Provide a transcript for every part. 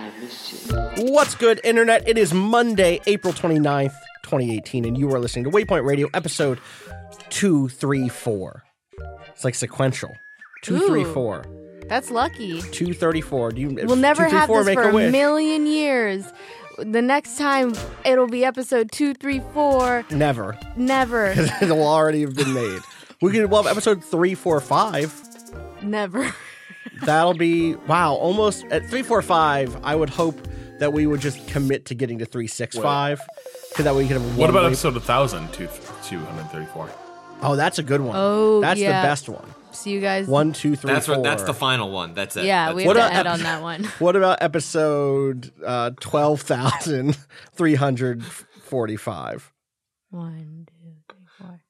You. What's good, Internet? It is Monday, April 29th, 2018, and you are listening to Waypoint Radio, episode 234. It's like sequential. 234. That's lucky. 234. Do you, we'll never have this for a, a million years. The next time it'll be episode 234. Never. Never. Because it'll already have been made. we can well, episode 345. Never. That'll be, wow, almost at 345. I would hope that we would just commit to getting to 365. Because that way we could have What about way- episode 1000, two- 234? Oh, that's a good one. Oh, That's yeah. the best one. See you guys. One, two, three, That's what. That's the final one. That's it. Yeah, That's we it. have What to a- end on that one. What about episode uh, 12,345? One, two, three, four,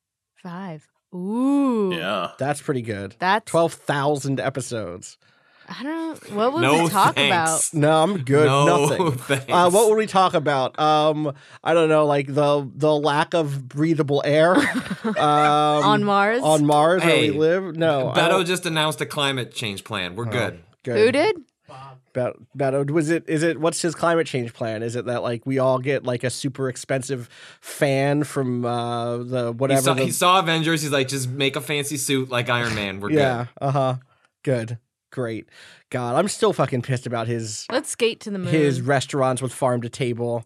five. Ooh. Yeah. That's pretty good. That's 12,000 episodes. I don't know. What would No we talk thanks. No, I'm good. No, Nothing. thanks. Uh, what would we talk about? Um, I don't know, like the the lack of breathable air um, On Mars? On Mars, where Hey, we live. No, I Beto just announced a climate change plan. We're good. good. Who did? Bet- Beto, was it? Is it? What's his climate change plan? Is it that like we all get like a super expensive fan from uh, the He whatever? saw, the- he saw Avengers. He's like, just make a fancy suit like Iron Man. We're yeah. good. Uh huh. Good. Great. God, I'm still fucking pissed about his Let's skate to the moon. his restaurants with farm to table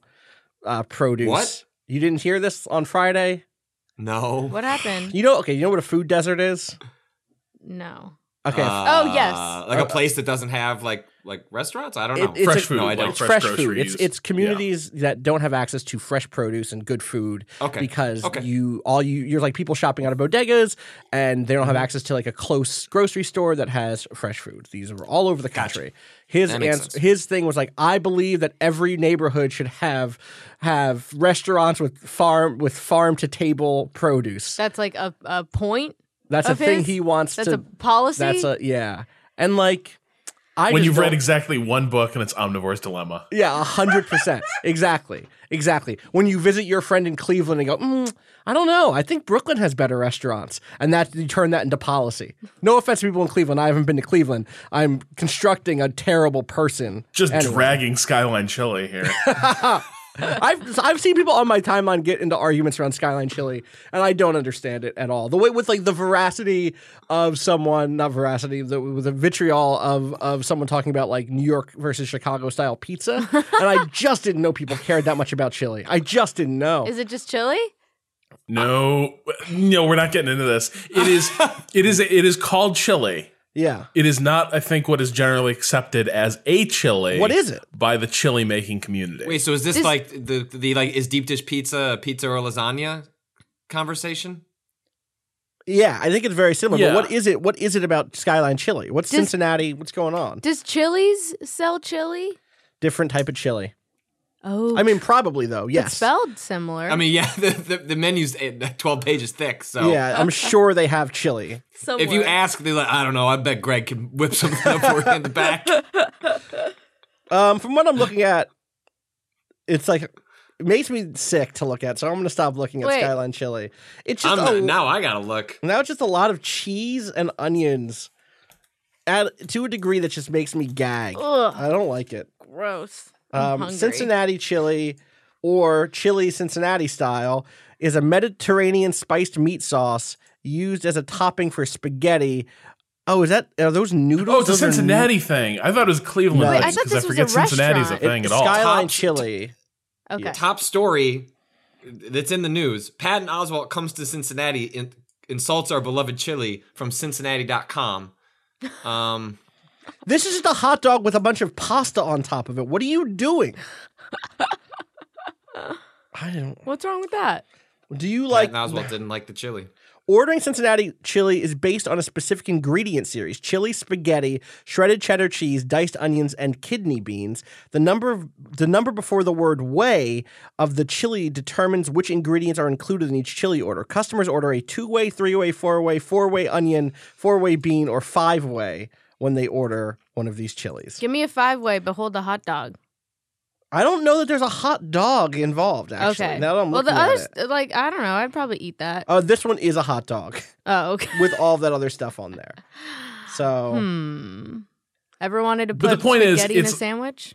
uh, produce. What? You didn't hear this on Friday? No. what happened? You know? Okay. You know what a food desert is? No. Okay. Oh, yes. Uh, Like a place that doesn't have like like restaurants. I don't know. It- it's Fresh a- food, No, I like don't. it's fresh, fresh, food. It's it's communities that don't have access to fresh produce and good food Okay. because Okay. you all you you're like people shopping out of bodegas and they don't Mm-hmm. have access to like a close grocery store that has fresh food. These are all over the Gotcha. country. His That ans- his thing was like I believe that every neighborhood should have have restaurants with farm with farm to table produce. That's like a, a point. That's a of thing he wants That's to a policy. That's a yeah. And like I when you've read exactly one book and it's Omnivore's Dilemma. Yeah, a hundred percent. Exactly. Exactly. When you visit your friend in Cleveland and go, mm, I don't know. I think Brooklyn has better restaurants, and that you turn that into policy. No offense to people in Cleveland. I haven't been to Cleveland. I'm constructing a terrible person. Just Anyway. dragging Skyline Chili here. I've I've seen people on my timeline get into arguments around Skyline Chili, and I don't understand it at all. The way with like the veracity of someone, not veracity, the, with the vitriol of of someone talking about like New York versus Chicago style pizza, and I just didn't know people cared that much about chili. I just didn't know. Is it just chili? no, no, we're not getting into this. It is, it is, it is called chili. Yeah. It is not, I think, what is generally accepted as a chili. What is it? by the chili making community? Wait, so is this, This- like the the like is deep dish pizza a pizza or lasagna conversation? Yeah, I think it's very similar. Yeah. But what is it? What is it about Skyline Chili? What's Does- Cincinnati? What's going on? Does Chili's sell chili? Different type of chili. Oh, I mean, probably though. Yes. it's spelled similar. I mean, yeah, the the, the menu's eh, twelve pages thick. So Yeah, I'm sure they have chili. So if you ask, they're like, I don't know. I bet Greg can whip something up for you in the back. Um, from what I'm looking at, it's like it makes me sick to look at. So I'm going to stop looking at Wait. Skyline Chili. It's just I'm a, now I gotta look. now it's just a lot of cheese and onions, at to a degree that just makes me gag. Ugh, I don't like it. gross. I'm Um. Cincinnati chili or chili Cincinnati style is a Mediterranean spiced meat sauce used as a topping for spaghetti. Oh, is that are those noodles? Oh, it's a Those are Cincinnati thing. I thought it was Cleveland. No. Wait, I thought this was forget a Cincinnati's a thing It's at all. Skyline Top- chili. Okay. Top story that's in the news. Patton Oswalt comes to Cincinnati and insults our beloved chili from Cincinnati.com. Um, This is just a hot dog with a bunch of pasta on top of it. What are you doing? I don't. What's wrong with that? Do you like like Oswalt didn't like the chili. Ordering Cincinnati chili is based on a specific ingredient series: chili, spaghetti, shredded cheddar cheese, diced onions, and kidney beans. The number of, the number before the word "way" of the chili determines which ingredients are included in each chili order. Customers order a two-way, three-way, four-way, four-way onion, four-way bean, or five-way when they order one of these chilies. Give me a five way, but hold the hot dog. I don't know that there's a hot dog involved. Actually, okay. now that I'm well, the looking at others, it. like I don't know. I'd probably eat that. Uh, this one is a hot dog Oh, okay. with all that other stuff on there. So Hmm. Ever wanted to But put the point is, spaghetti in a sandwich?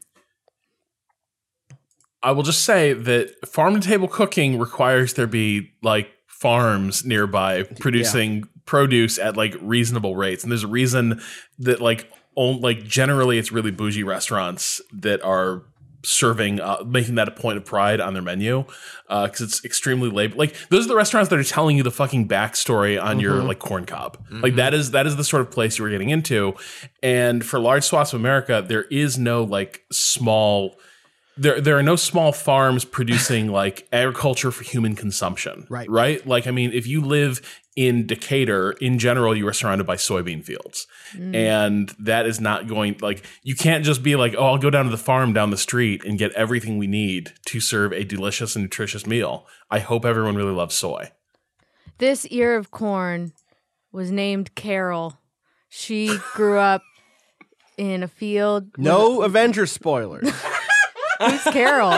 I will just say that farm to table cooking requires there be like farms nearby producing produce at like reasonable rates, and there's a reason that like on, like generally it's really bougie restaurants that are serving uh, making that a point of pride on their menu uh, because it's extremely labor like those are the restaurants that are telling you the fucking backstory on your mm-hmm. like corn cob mm-hmm. like that is that is the sort of place you are getting into and for large swaths of america there is no like small there there are no small farms producing like agriculture for human consumption. Right. Right? Like I mean, if you live in Decatur, in general, you are surrounded by soybean fields. And that is not going like you can't just be like, oh, I'll go down to the farm down the street and get everything we need to serve a delicious and nutritious meal. I hope everyone really loves soy. This ear of corn was named Carol. She grew up in a field. no Avengers spoilers. Who's Carol?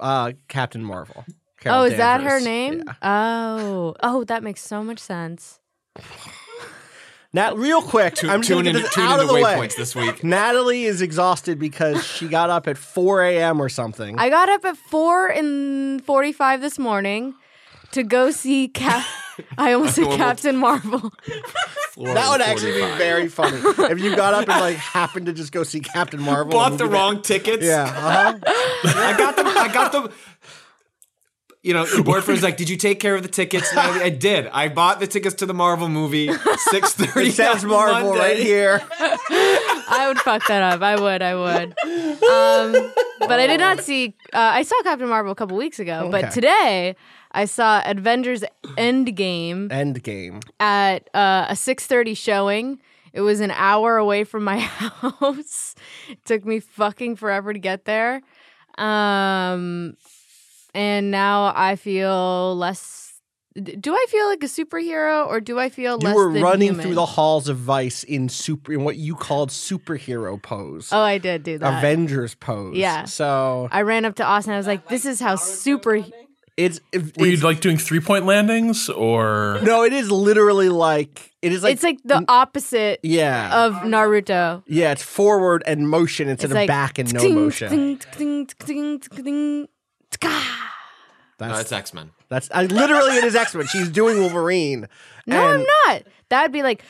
uh, Captain Marvel. Carol oh, is that her name? Yeah. Oh, oh, that makes so much sense. Now, real quick, Tu- I'm just tune in, this tune out in of the the way. waypoints this week. Natalie is exhausted because she got up at 4 a.m. or something. I got up at four and forty-five this morning to go see Cap. I almost said Captain Marvel. that would actually be very funny if you got up and like happened to just go see Captain Marvel. Bought the movie that- wrong tickets. Yeah. Uh-huh. I got them. I got them. You know, your boyfriend's like, "Did you take care of the tickets?" I, I did. I bought the tickets to the Marvel movie. Six thirty. It says Marvel right here. I would fuck that up. I would. I would. Um, but I did not see. Uh, I saw Captain Marvel a couple weeks ago, Okay. but today I saw Avengers Endgame End game. at uh, a six thirty showing. It was an hour away from my house. it took me fucking forever to get there. Um, and now I feel less. Do I feel like a superhero, or do I feel You less You were than running human? through the halls of Vice in super in what you called superhero pose. Oh, I did do that. Avengers pose. Yeah. So I ran up to Austin. I was like, "This is how super." it's, it, Were you like doing three point landings or no, it is literally like it is like it's like the opposite yeah. of Naruto. yeah, it's forward and motion instead It's of like back and no motion. Tska. No, That's that's X Men. that's I, literally it is X Men. She's doing Wolverine. No, and I'm not. That'd be like.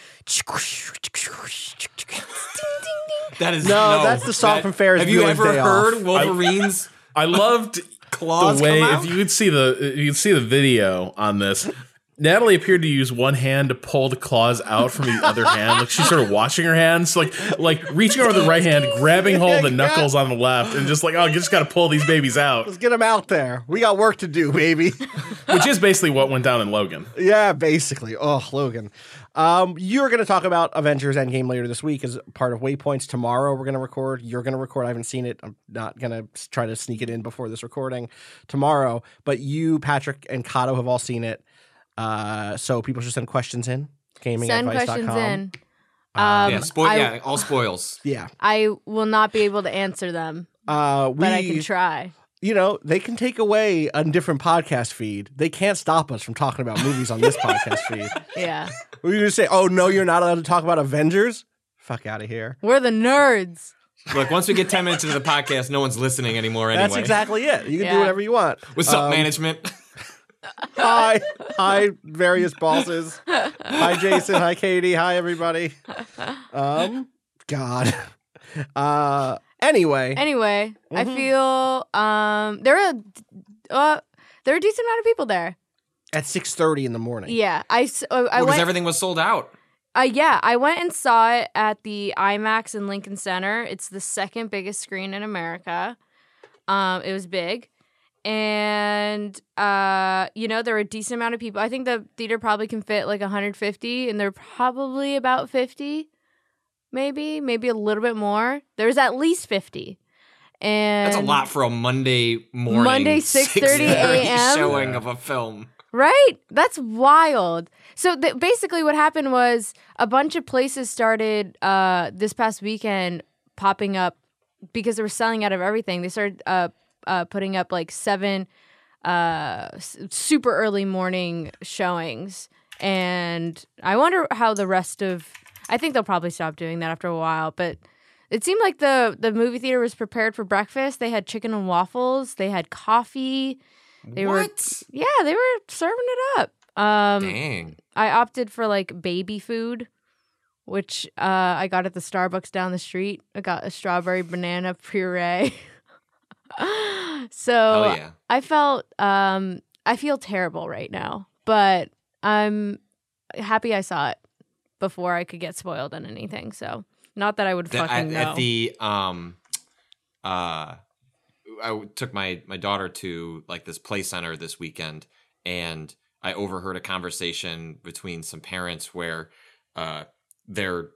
That is No, that's the song that- from Ferris Have you Bueller's ever Day heard Off. Wolverine's I loved claws the way come out? if you could see the if you could see the video on this. Natalie appeared to use one hand to pull the claws out from the other hand, like she's sort of washing her hands, like like reaching over the right hand, grabbing hold of the knuckles on the left, and just like oh, you just got to pull these babies out, Let's get them out there. We got work to do, baby. which is basically what went down in Logan. yeah, basically. Oh, Logan. Um, you're going to talk about Avengers Endgame later this week as part of Waypoints. Tomorrow we're going to record. You're going to record. I haven't seen it. I'm not going to try to sneak it in before this recording tomorrow. But you, Patrick, and Kato have all seen it. Uh, so people should send questions in. Gaming Send questions in. Um, yeah, spoil. I, yeah, all spoils. Yeah. I will not be able to answer them, Uh, we, but I can try. you know, they can take away a different podcast feed. They can't stop us from talking about movies on this podcast feed. Yeah, We're going to say, oh, no, you're not allowed to talk about Avengers? Fuck out of here. we're the nerds. Look, once we get ten minutes into the podcast, no one's listening anymore. Anyway, That's exactly it. You can do whatever you want. What's up, Um, management? Hi, hi, various bosses. Hi, Jason. Hi, Katie. Hi, everybody. Um, God. Uh, anyway, Anyway, I Mhm. feel um there are uh there are a decent amount of people there. at six thirty in the morning. Yeah, I s- uh, I Because went. everything was sold out. Uh, yeah, I went and saw it at the IMAX in Lincoln Center. It's the second biggest screen in America. Um, it was big, and uh, you know there were a decent amount of people. I think the theater probably can fit like 150, and there were probably about 50, maybe, maybe a little bit more. There's at least 50, and That's a lot for a Monday morning. Monday, 6:30 a.m.? showing of a film. Right? That's wild. So th- basically, what happened was a bunch of places started uh, this past weekend popping up because they were selling out of everything. They started uh, uh, putting up like seven uh, s- super early morning showings. And I wonder how the rest of. I think they'll probably stop doing that after a while, but. It seemed like the the movie theater was prepared for breakfast. They had chicken and waffles. They had coffee. They were what? yeah, they were serving it up. Um, Dang. I opted for like baby food, which uh, I got at the Starbucks down the street. I got a strawberry banana puree. so Hell yeah. I felt um, I feel terrible right now, but I'm happy I saw it before I could get spoiled on anything. So not that I would The- fucking at, know. at the um uh I took my my daughter to like this play center this weekend and I overheard a conversation between some parents where uh they're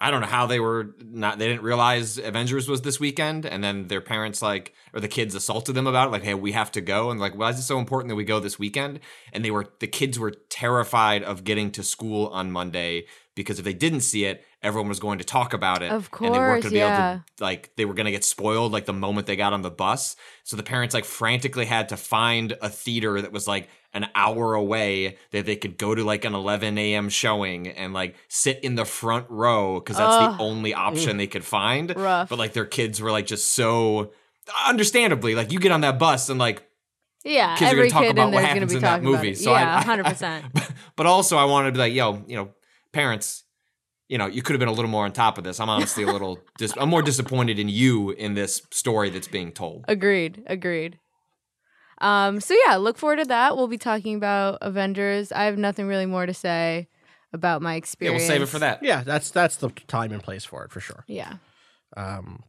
I don't know how they were not they didn't realize Avengers was this weekend and then their parents like or the kids assaulted them about it like hey we have to go and like why is it so important that we go this weekend? And they were the kids were terrified of getting to school on Monday because if they didn't see it everyone was going to talk about it Of course, and they weren't going to be able to like they were going to get spoiled like the moment they got on the bus. So the parents like frantically had to find a theater that was like an hour away that they could go to like an 11 a.m showing and like sit in the front row because that's Ugh. the only option they could find Rough. but like their kids were like just so understandably like you get on that bus and like yeah, kids are gonna talk about what happens in that movie. So yeah, hundred percent. but also I wanted to be like, yo, you know, parents, you know, you could have been a little more on top of this. I'm honestly a little, dis- I'm more disappointed in you in this story that's being told. Agreed. Agreed. Um, so yeah, look forward to that. We'll be talking about Avengers. I have nothing really more to say about my Yeah, experience. we'll save it for that. Yeah, that's that's the time and place for it for sure. Yeah. Um,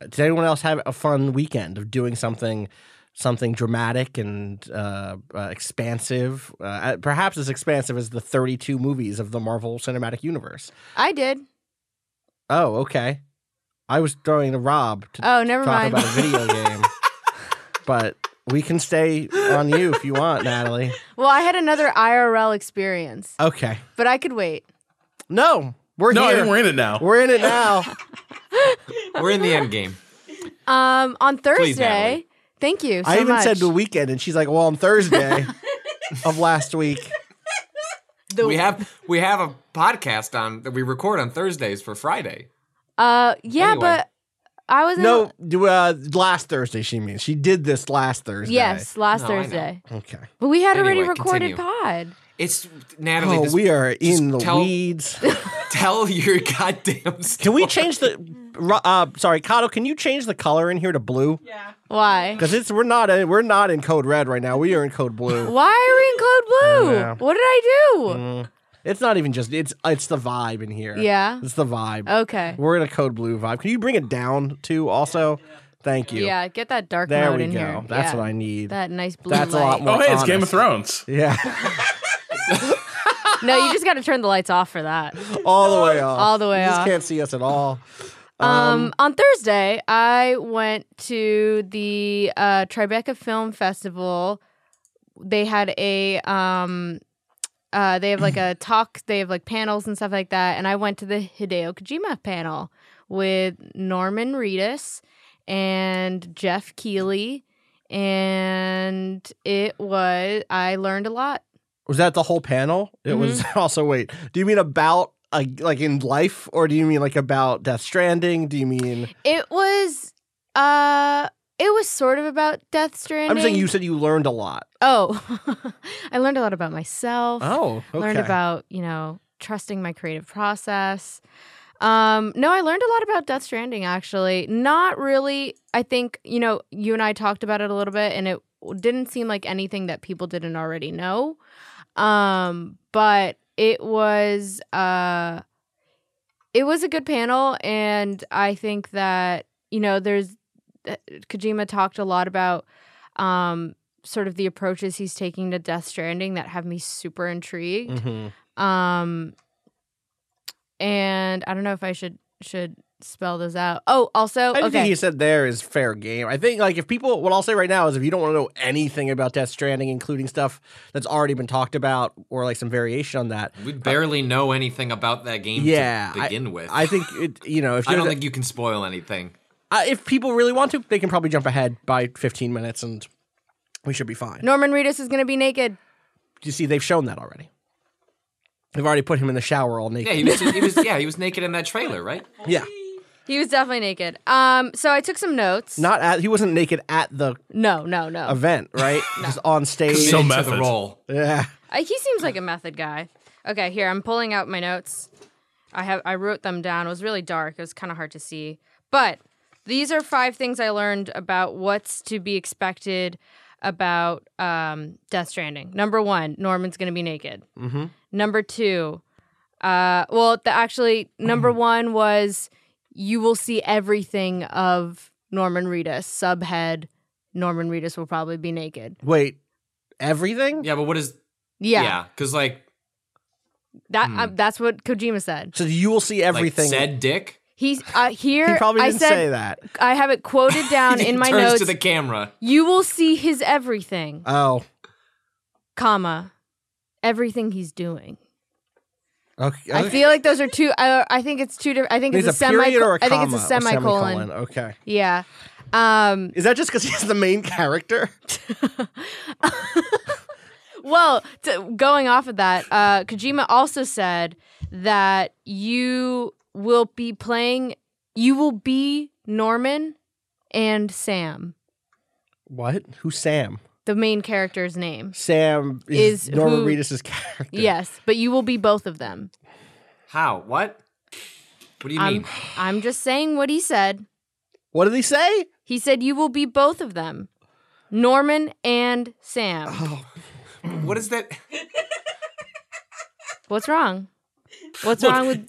did anyone else have a fun weekend of doing something, something dramatic and uh, uh, expansive? Uh, perhaps as expansive as the 32 movies of the Marvel Cinematic Universe. I did. Oh, okay. I was throwing to Rob to Oh, never talk mind. about a video game, but we can stay on you if you want, Natalie. well, I had another IRL experience, Okay. but I could wait. No, we're No, I here. think we're in it now. We're in it now. We're in the end game. Um, on Thursday. Natalie. Thank you so I even much. said the weekend, and she's like, "Well, on Thursday of last week." The- We have we have a podcast on that we record on Thursdays for Friday. Uh, yeah, Anyway. but I was No, do, uh, last Thursday. She means she did this last Thursday. Yes, last No, Thursday. Okay. But we had already recorded continue. pod. It's Natalie. Oh, this- we are in the tell- weeds. Tell your goddamn. Story. Can we change the? Uh, sorry, Kato. Can you change the color in here to blue? Yeah. Why? Because it's we're not in, we're not in code red right now. We are in code blue. Why are we in code blue? Yeah. What did I do? Mm. It's not even just it's it's the vibe in here. Yeah. it's the vibe. Okay. We're in a code blue vibe. Can you bring it down too? Also, thank you. Yeah, get that dark There mode we in go. here. That's Yeah. what I need. That nice blue That's a lot more. Oh, hey, it's Game of. Thrones. Yeah, No, you just got to turn the lights off for that. all the way off. All the way you just off. can't see us at all. Um, on Thursday, I went to the uh, Tribeca Film Festival. They had a um, uh, they have like a talk. They have like panels and stuff like that. And I went to the Hideo Kojima panel with Norman Reedus and Geoff Keighley, and it was I learned a lot. Was that the whole panel? It was Mm-hmm. also wait. Do you mean about uh, like in life, or do you mean like about Death Stranding? Do you mean? It was uh, it was sort of about Death Stranding. I'm saying you said you learned a lot. Oh, I learned a lot about myself. Oh, okay. Learned about, you know, trusting my creative process. Um, no, I learned a lot about Death Stranding actually. Not really. I think, you know, you and I talked about it a little bit and it didn't seem like anything that people didn't already know. Um, but it was uh it was a good panel and I think that you know there's Kojima talked a lot about um sort of the approaches he's taking to Death Stranding that have me super intrigued. Mhm. Um and I don't know if I should should spell this out. Oh, also Anything okay. he said there is fair game. I think like if people what I'll say right now is if you don't want to know anything about Death Stranding, including stuff that's already been talked about or like some variation on that, We barely know anything about that game yeah, to I- begin with. I think it. You know, if I you're don't think you can spoil anything. Uh, if people really want to, they can probably jump ahead by 15 minutes and we should be fine. Norman Reedus is going to be naked. You see, they've shown that already. They've already put him in the shower all naked. Yeah, he was, he was. Yeah, he was naked in that trailer, right? Yeah. He was definitely naked. Um, so I took some notes. Not at he wasn't naked at the no, no, no. event, right? Just on stage. So Committed method. the role. yeah. Uh, he seems like a method guy. Okay, here I'm pulling out my notes. I have I wrote them down. It was really dark. It was kind of hard to see. But these are five things I learned about what's to be expected about um, Death Stranding. Number one, Norman's going to be naked. Mhm. Number two, uh, well, the, actually, number one was you will see everything of Norman Reedus. Subhead, Norman Reedus will probably be naked. Wait. Everything? Yeah, but what is? Yeah, Yeah, because like, that uh, that's what Kojima said. So you will see everything. like said Dick. He's uh, here. he probably I didn't said say that. I have it quoted down in my turns notes. to the camera. you will see his everything, Oh. comma, everything he's doing. Okay. I feel like those are two. I, I think it's two different. I think There's it's a a, period semi. or a I comma. think it's a or semicolon. Okay. Yeah. Um, Is that just because he's the main character? well, to, going off of that, uh, Kojima also said that you will be playing. You will be Norman and Sam, What? Who's Sam? the main character's name. Sam is, Is Norman who- Reedus' character. Yes, but you will be both of them. How? What? What do you I'm mean? I'm just saying what he said. What did he say? He said you will be both of them. Norman and Sam. Oh. What is that? What's wrong? What's Look, wrong with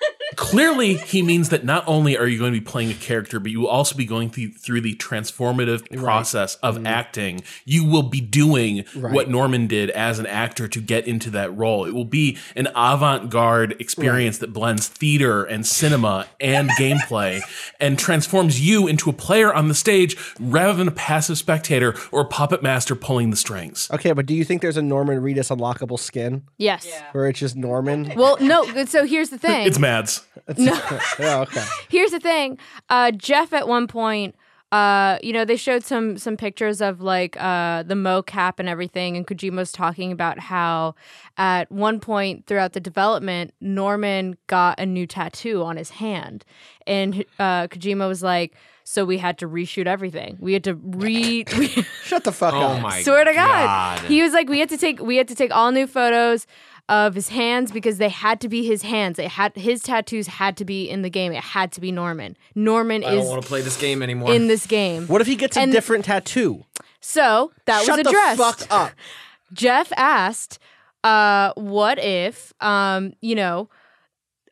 Clearly, he means that not only are you going to be playing a character, but you will also be going through, through the transformative process of mm-hmm. acting. You will be doing Right. what Norman did as an actor to get into that role. It will be an avant garde experience that blends theater and cinema and gameplay and transforms you into a player on the stage rather than a passive spectator or a puppet master pulling the strings. Okay, but do you think there's a Norman Reedus unlockable skin Yes. where it's just Norman? Well, no, so here's the thing. It's Mads. Yeah, okay. here's the thing. Uh, Jeff at one point, uh, you know, they showed some some pictures of like uh, the mocap and everything, and Kojima's talking about how at one point throughout the development, Norman got a new tattoo on his hand, and uh, Kojima was like, "So we had to reshoot everything. We had to re." Shut the fuck Oh up. my swear to God. God. He was like, we had to take we had to take all new photos of his hands because they had to be his hands. It had his tattoos had to be in the game. It had to be Norman. Norman I don't want to play this game anymore. in this game. What if he gets a different tattoo? So that Shut was addressed. Shut the fuck up. Jeff asked, uh, what if um, you know,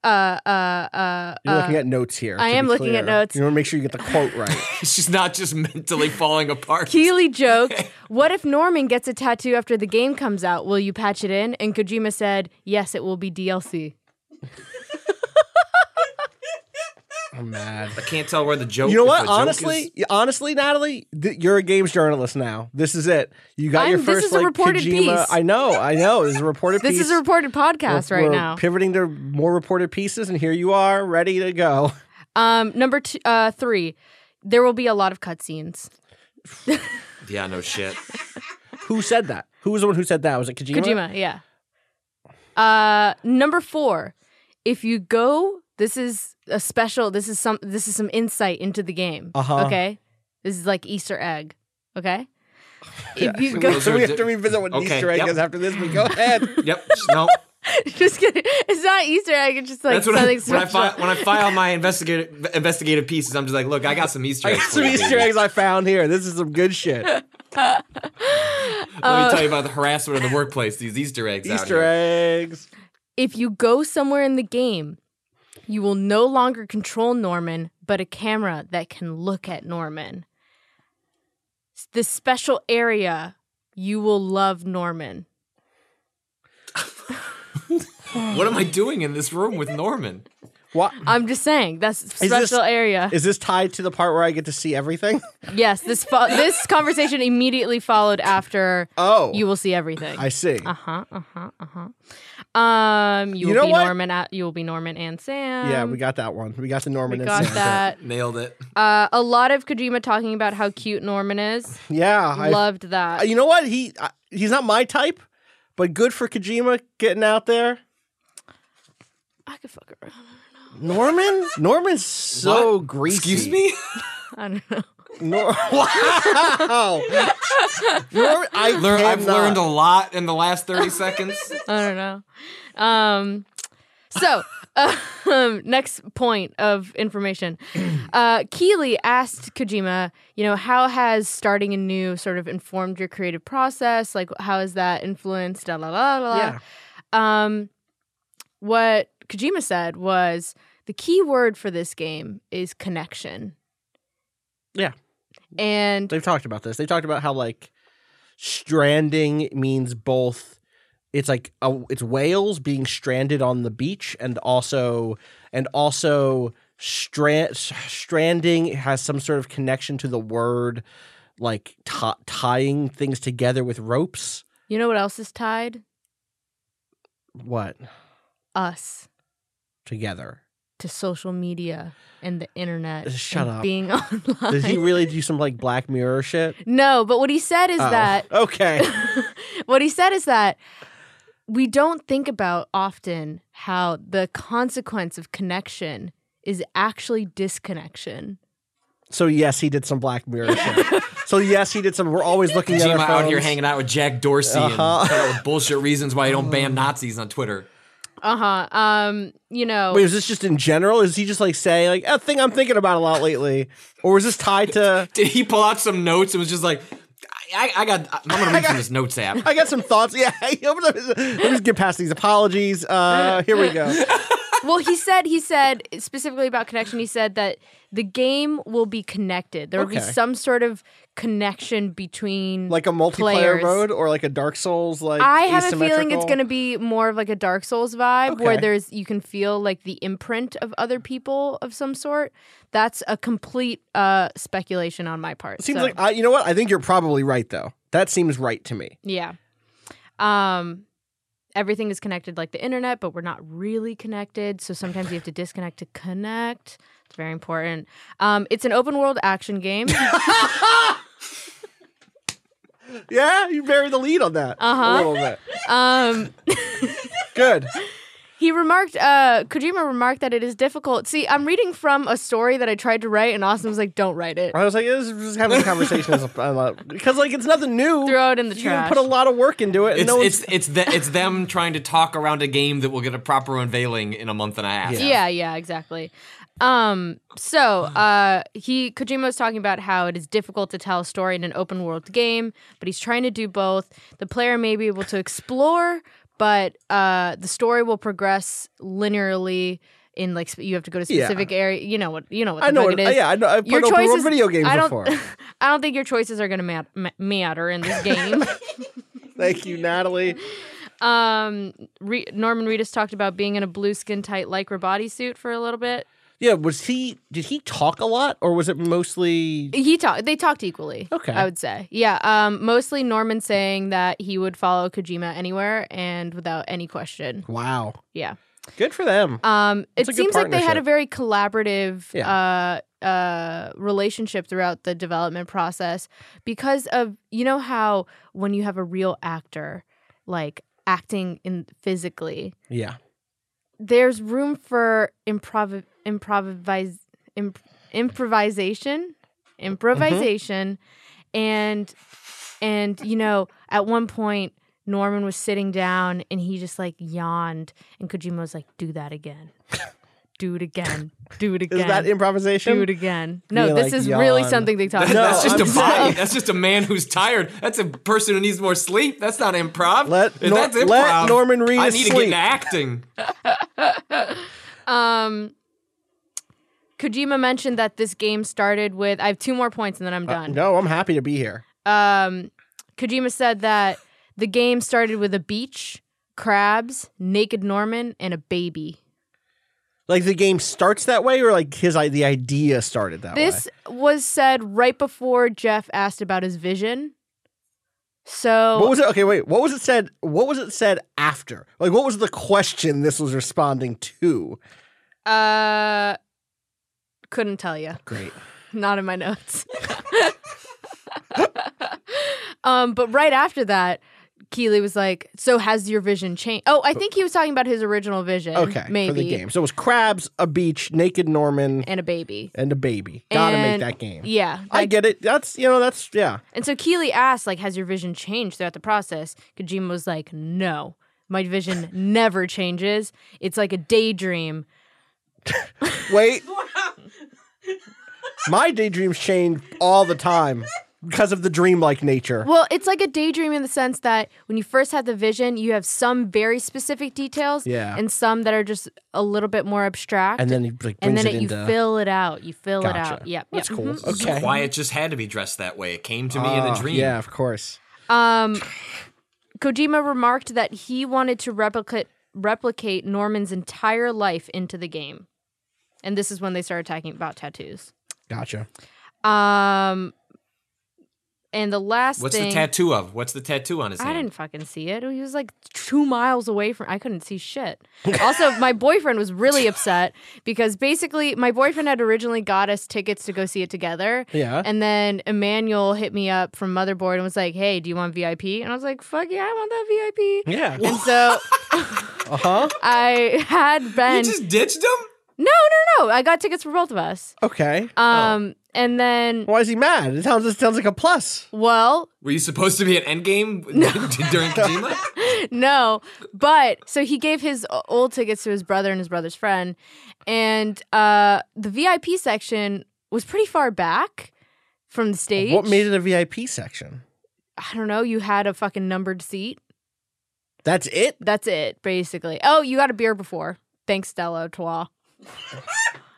uh uh uh You're uh, looking at notes here. I am be looking at notes. You want to make sure you get the quote right. She's not just mentally falling apart. Keighley joked, What if Norman gets a tattoo after the game comes out? Will you patch it in? And Kojima said, Yes, it will be DLC. I'm mad. I can't tell where the joke. You know what? Honestly, is- honestly, Natalie, th- you're a games journalist now. This is it. You got I'm- your this first is a like reported Kojima. piece. I know, I know. This is a reported This piece. is a reported podcast We're- right we're now. Pivoting to more reported pieces, and here you are, ready to go. Um, number two, uh, three, there will be a lot of cutscenes. yeah, no shit. Who said that? Who was the one who said that? Was it Kojima? Kojima, yeah. Uh, number four, if you go, this is a special. This is some. This is some insight into the game. Uh-huh. Okay, this is like Easter egg. Okay. Yeah. If you So go, So we have to revisit what Okay, Easter egg yep. is after this. But go ahead. Yep. No, just kidding. It's not Easter egg. It's just like that's what I, something when I special. fi- when I file my investigative investigative pieces. I'm just like, look, I got some Easter eggs. I got some Easter eggs I found here. This is some good shit. Let me tell you about the harassment in the workplace. These Easter eggs. out Easter here. eggs. If you go somewhere in the game, you will no longer control Norman, but a camera that can look at Norman. This special area, you will love Norman. What am I doing in this room with Norman? What I'm just saying that's a Is special this- area. is this tied to the part where I get to see everything? yes, this fo- this conversation immediately followed after Oh, you will see everything. I see. Uh huh. Uh huh. Uh huh. Um, you, You will know be what? Norman. At, you will be Norman and Sam. yeah, we got that one. We got the We Norman. and got Sam. that. Nailed it. Uh, a lot of Kojima talking about how cute Norman is. Yeah, I, Loved that. Uh, you know what? He uh, he's not my type, but good for Kojima getting out there. I could fuck around. Norman, Norman's so What? greasy. Excuse me. I don't know. Nor- wow. Norman, I Lear- I've cannot- learned a lot in the last thirty seconds. I don't know. Um, so, um, next point of information. Uh, Keighley asked Kojima, you know, how has starting anew sort of informed your creative process? Like, how has that influenced? Da, la, la, la, la. Yeah. Um, what Kojima said was the key word for this game is connection. Yeah. And They've talked about this. They talked about how like stranding means both. It's like a, it's whales being stranded on the beach, and also and also strand stranding has some sort of connection to the word like ti tying things together with ropes. you know what else is tied? What Us together? to social media and the internet. Shut and up. Being online. Did he really do some like Black Mirror shit? No, but what he said is Oh, that okay. what he said is that we don't think about often how the consequence of connection is actually disconnection. So yes, he did some Black Mirror shit. so yes, he did some. We're always looking at our Kojima out here hanging out with Jack Dorsey Uh-huh. and coming with bullshit reasons why you don't ban Nazis on Twitter. Uh-huh. Um, you know, Wait, is this just in general? Is he just like saying like a thing I'm thinking about a lot lately, or is this tied to? Did he pull out some notes and was just like, I, I got, I'm gonna read from this notes app. I got some thoughts. Yeah, he opened up his- let me just get past these apologies. Uh, here we go. well, he said he said specifically about connection. He said that the game will be connected. There will be some sort of connection between Like a multiplayer players. mode or like a Dark Souls like. I have a feeling it's going to be more of like a Dark Souls vibe, where there's you can feel like the imprint of other people of some sort. That's a complete uh, speculation on my part. Seems so, like I, you know what? I think you're probably right though. That seems right to me. yeah. Um, everything is connected like the internet, but we're not really connected. So sometimes you have to disconnect to connect. It's very important. Um, it's an open world action game. Yeah, you buried the lead on that Uh-huh. a little bit. um, Good. He remarked, uh, Kojima remarked that it is difficult. See, I'm reading from a story that I tried to write, and Austin was like, don't write it. I was like, this is just having a conversation as a- because like it's nothing new. Throw it in the you trash. put a lot of work into it. And It's no it's it's the, it's them trying to talk around a game that will get a proper unveiling in a month and a half. Yeah, yeah, exactly. Um, so uh, he Kojima was talking about how it is difficult to tell a story in an open world game, but he's trying to do both. The player may be able to explore, but uh, the story will progress linearly. In like sp- you have to go to Yeah. specific area. You know what you know what the I know. What, it is. yeah, I know. I've Your played open world video games I don't, before. I don't think your choices are going to mat- ma- matter in this game. Thank you, Natalie. um, Re- Norman Reedus talked about being in a blue skin tight lycra bodysuit for a little bit. Yeah, was he? Did he talk a lot, or was it mostly? He talked. They talked equally. Okay. I would say. Yeah. Um. Mostly Norman saying that he would follow Kojima anywhere and without any question. Wow, Yeah. good for them. Um. It It's a good seems like they had a very collaborative. Uh. Uh. Relationship throughout the development process because of you know how when you have a real actor like acting in physically yeah, there's room for improv improvise imp- improvisation improvisation and and you know at one point norman was sitting down and he just like yawned and kojima was like do that again Do it again. Do it again. Is that improvisation? Do it again. No, Being this like, is really something they talk That- about. that's just I'm a body. saying. That's just a man who's tired. That's a person who needs more sleep. That's not improv. Let Nor- that's improv, let Norman Reedus I need to get into acting. Um, Kojima mentioned that this game started with. I have two more points and then I'm Uh, done. no, I'm happy to be here. Um, Kojima said that the game started with a beach, crabs, naked Norman, and a baby. Like the game starts that way, or like his i- the idea started that This way. This was said right before Jeff asked about his vision. So What was it? Okay, wait. What was it said? What was it said after? Like, what was the question this was responding to? uh couldn't tell you. Great. Not in my notes. um, but right after that, Keighley was like, "So has your vision changed?" Oh, I think he was talking about his original vision. Okay, maybe for the game. So it was crabs, a beach, naked Norman, and a baby. and a baby. Gotta make that game. Yeah, I get it. That's you know that's yeah. And so Keighley asked, like, has your vision changed throughout the process? Kojima was like, no, my vision never changes. It's like a daydream. Wait. My daydreams change all the time because of the dreamlike nature. Well, it's like a daydream in the sense that when you first have the vision, you have some very specific details Yeah. and some that are just a little bit more abstract. And then he like and then it it, you fill it out. You fill it out. Yep. That's yep. cool. mhm. Okay. Why it just had to be dressed that way. It came to me in Ah, a dream. Yeah, of course. Um, Kojima remarked that he wanted to replicate replicate Norman's entire life into the game, and this is when they started talking about tattoos. Gotcha. Um, and the last What's thing the tattoo of? What's the tattoo on his I hand? didn't fucking see it. He was like two miles away from. I couldn't see shit. Also, my boyfriend was really upset because basically my boyfriend had originally got us tickets to go see it together. Yeah. And then Emanuel hit me up from Motherboard and was like, "Hey, do you want VIP?" And I was like, "Fuck yeah, I want that VIP." Yeah. And so Uh huh. I had been You Ben. just ditched him? No, no, no. I got tickets for both of us. Okay. Um, and then Why is he mad? It sounds it sounds like a plus. well, Were you supposed to be at Endgame during Kojima? no, but so he gave his o- old tickets to his brother and his brother's friend, and uh, the VIP section was pretty far back from the stage. What made it a VIP section? I don't know. You had a fucking numbered seat. That's it. That's it, basically. Oh, you got a beer before. Thanks, Stella Artois.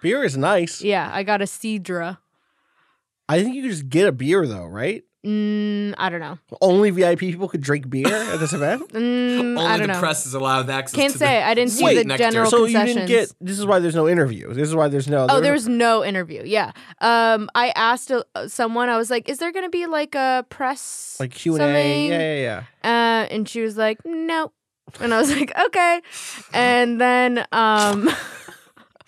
Beer is nice. Yeah, I got a Cidre. I think you could just get a beer though, right? Mm, I don't know. Only VIP people could drink beer at this event. Mm, I Only don't the know. press is allowed access Can't to say. the I didn't see the nectar. general so you concessions. didn't get. This is why there's no interview. This is why there's no. Oh, there was no interview. Yeah. Um, I asked uh, someone. I was like, "Is there going to be like a press like Q and A. Yeah, yeah, yeah. Uh, and she was like, "Nope." And I was like, "Okay." And then, um,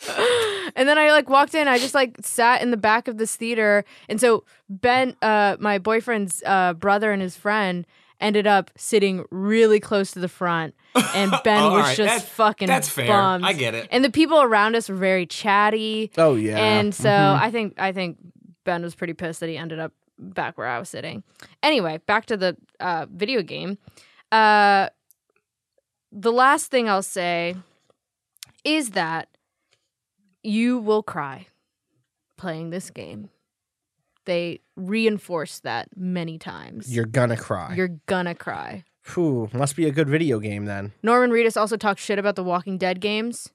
and then I like walked in. I just like sat in the back of this theater, and so Ben, uh, my boyfriend's uh, brother and his friend. Ended up sitting really close to the front, and Ben Oh, was right. just That- fucking that's fair. bummed. I get it. And the people around us were very chatty. Oh yeah. And so Mhm. I think I think Ben was pretty pissed that he ended up back where I was sitting. Anyway, back to the uh, video game. Uh, the last thing I'll say is that you will cry playing this game. They reinforce that many times. you're gonna cry. You're gonna cry. Phew, must be a good video game then. Norman Reedus also talked shit about the Walking Dead games.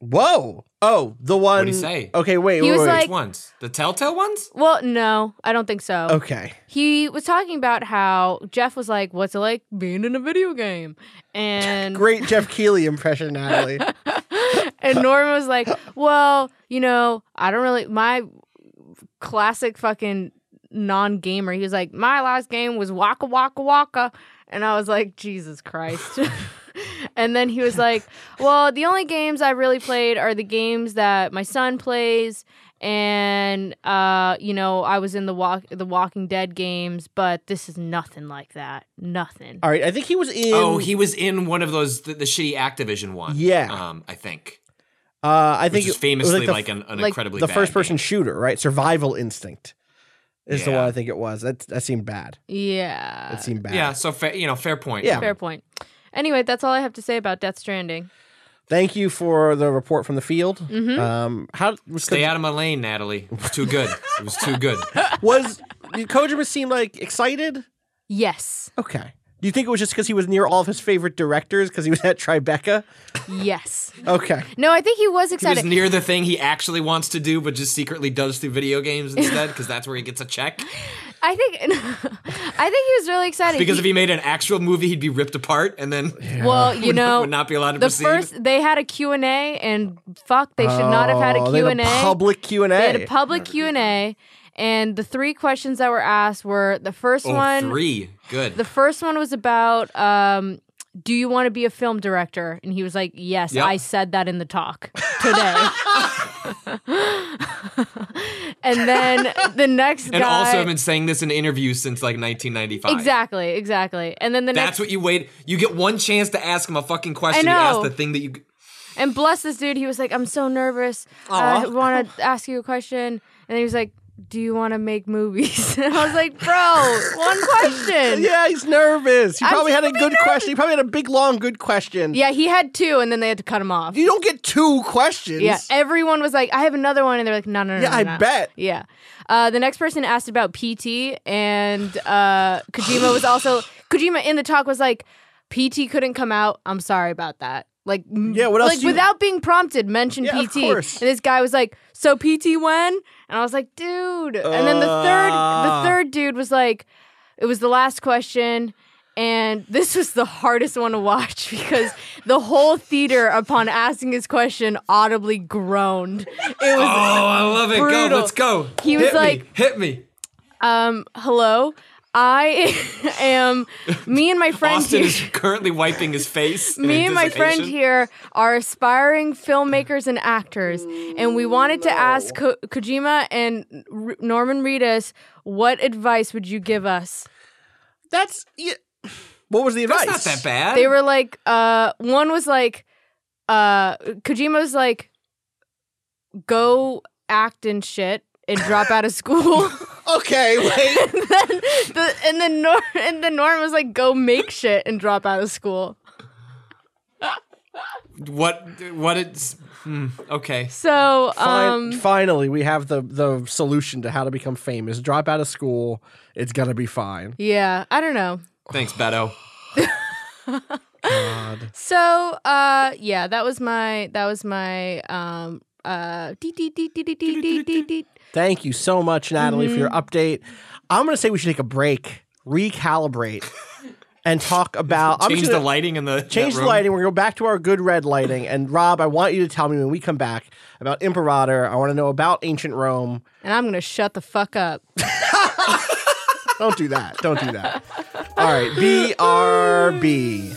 Whoa! Oh, the one. What'd he say? Okay, wait, He wait, was wait. like- Which ones? The Telltale ones? Well, no, I don't think so. okay, he was talking about how Jeff was like, "What's it like being in a video game?" And great Geoff Keighley impression, Natalie. and Norman was like, "Well, you know, I don't really my classic fucking non-gamer." He was like, "My last game was Waka Waka Waka," and I was like, "Jesus Christ." and then he was like, "Well, the only games I really played are the games that my son plays." And uh, you know, I was in the walk the Walking Dead games, but this is nothing like that. Nothing. All right, I think he was in. Oh, he was in one of those the, the shitty Activision one. Yeah. Um, I think. Uh, I Which think is it was famously like, the, like, an, an like incredibly the bad first person game. shooter, right? Survival Instinct is the one I think it was. That that seemed bad. Yeah. it seemed bad. Yeah, so fa- you know, fair point. Yeah. Fair point. Anyway, that's all I have to say about Death Stranding. Thank you for the report from the field. Mm-hmm. Um, how was Stay Ko- out of my lane, Natalie. It was too good. It was too good. was did Kojima seem like excited? Yes. Okay. Do you think it was just because he was near all of his favorite directors because he was at Tribeca? Yes. Okay. No, I think he was excited. He excited. was near the thing he actually wants to do, but just secretly does through video games instead, because that's where he gets a check. I think I think he was really excited. Because He- if he made an actual movie, he'd be ripped apart, and then well, you would, know, would not be allowed to the proceed. first they had a Q&A and fuck, they should not have had a Oh, Q&A. public Q and A. They had A. a public Q&A and the three questions that were asked were the first oh, one three. Good. The first one was about um, do you want to be a film director? And he was like, Yes, Yep. I said that in the talk today. and then the next guy. and also have been saying this in interviews since like 1995. Exactly, exactly. And then the next That's next. what you wait. You get one chance to ask him a fucking question. You ask the thing that you. And bless this dude, he was like, I'm so nervous. I want to ask you a question. And he was like, Do you want to make movies? And I was like, Bro, one question. yeah, he's nervous. He I'm probably had a good nervous. question. He probably had a big, long, good question. Yeah, he had two, and then they had to cut him off. You don't get two questions. Yeah, everyone was like, I have another one. And they're like, No, no, no. Yeah, no, I no. bet. Yeah. Uh, the next person asked about PT, and uh, Kojima was also, Kojima in the talk was like, PT couldn't come out. I'm sorry about that. Like, Yeah, what else Like, you- without being prompted, mention Yeah, of PT. course. And this guy was like, So PT when? And I was like, Dude. And then the third, the third dude was like, It was the last question. And this was the hardest one to watch because the whole theater, upon asking his question, audibly groaned. It was Oh, I love it. Go, let's go. He was Hit me. like- hit me. um, hello. I am me and my friend Austin here. is currently wiping his face. Me and my friend here are aspiring filmmakers and actors, and we wanted to ask Ko- Kojima and R- Norman Reedus, what advice would you give us? That's. Yeah. What was the advice? That's not that bad. They were like, uh, one was like, uh, Kojima was like, go act and shit and drop out of school. Okay, wait. and then the and then Norm and then Norm was like, go make shit and drop out of school. what? What? It's hmm, okay. So Fin- um finally, we have the the solution to how to become famous. Drop out of school. It's gonna be fine. yeah, I don't know. Thanks, Beto. God. So uh yeah, that was my that was my um uh dee, dee, dee, dee, dee, dee, dee, dee, dee. Thank you so much, Natalie, for your Mm-hmm. update. I'm gonna say we should take a break, recalibrate, and talk about I'm Change just the lighting in the Change the lighting. We're gonna go back to our good red lighting. And Rob, I want you to tell me when we come back about Imperator. I want to know about ancient Rome. and I'm gonna shut the fuck up. Don't do that. Don't do that. All right, BRB.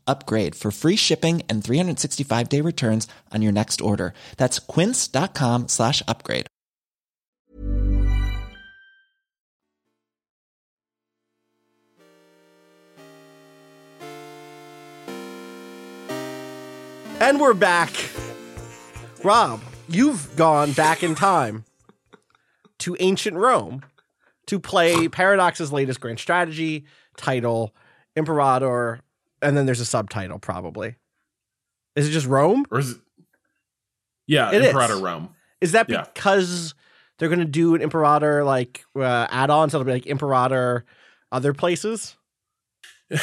upgrade for free shipping and 365 day returns on your next order. That's quince.com slash upgrade. And we're back. Rob, you've gone back in time to ancient Rome to play Paradox's latest grand strategy title, Imperator, and then there's a subtitle probably. Is it just Rome? Or is it? Yeah, It is. Imperator Rome. Is that Yeah. because they're going to do an Imperator like uh, add-ons? It'll be like Imperator other places.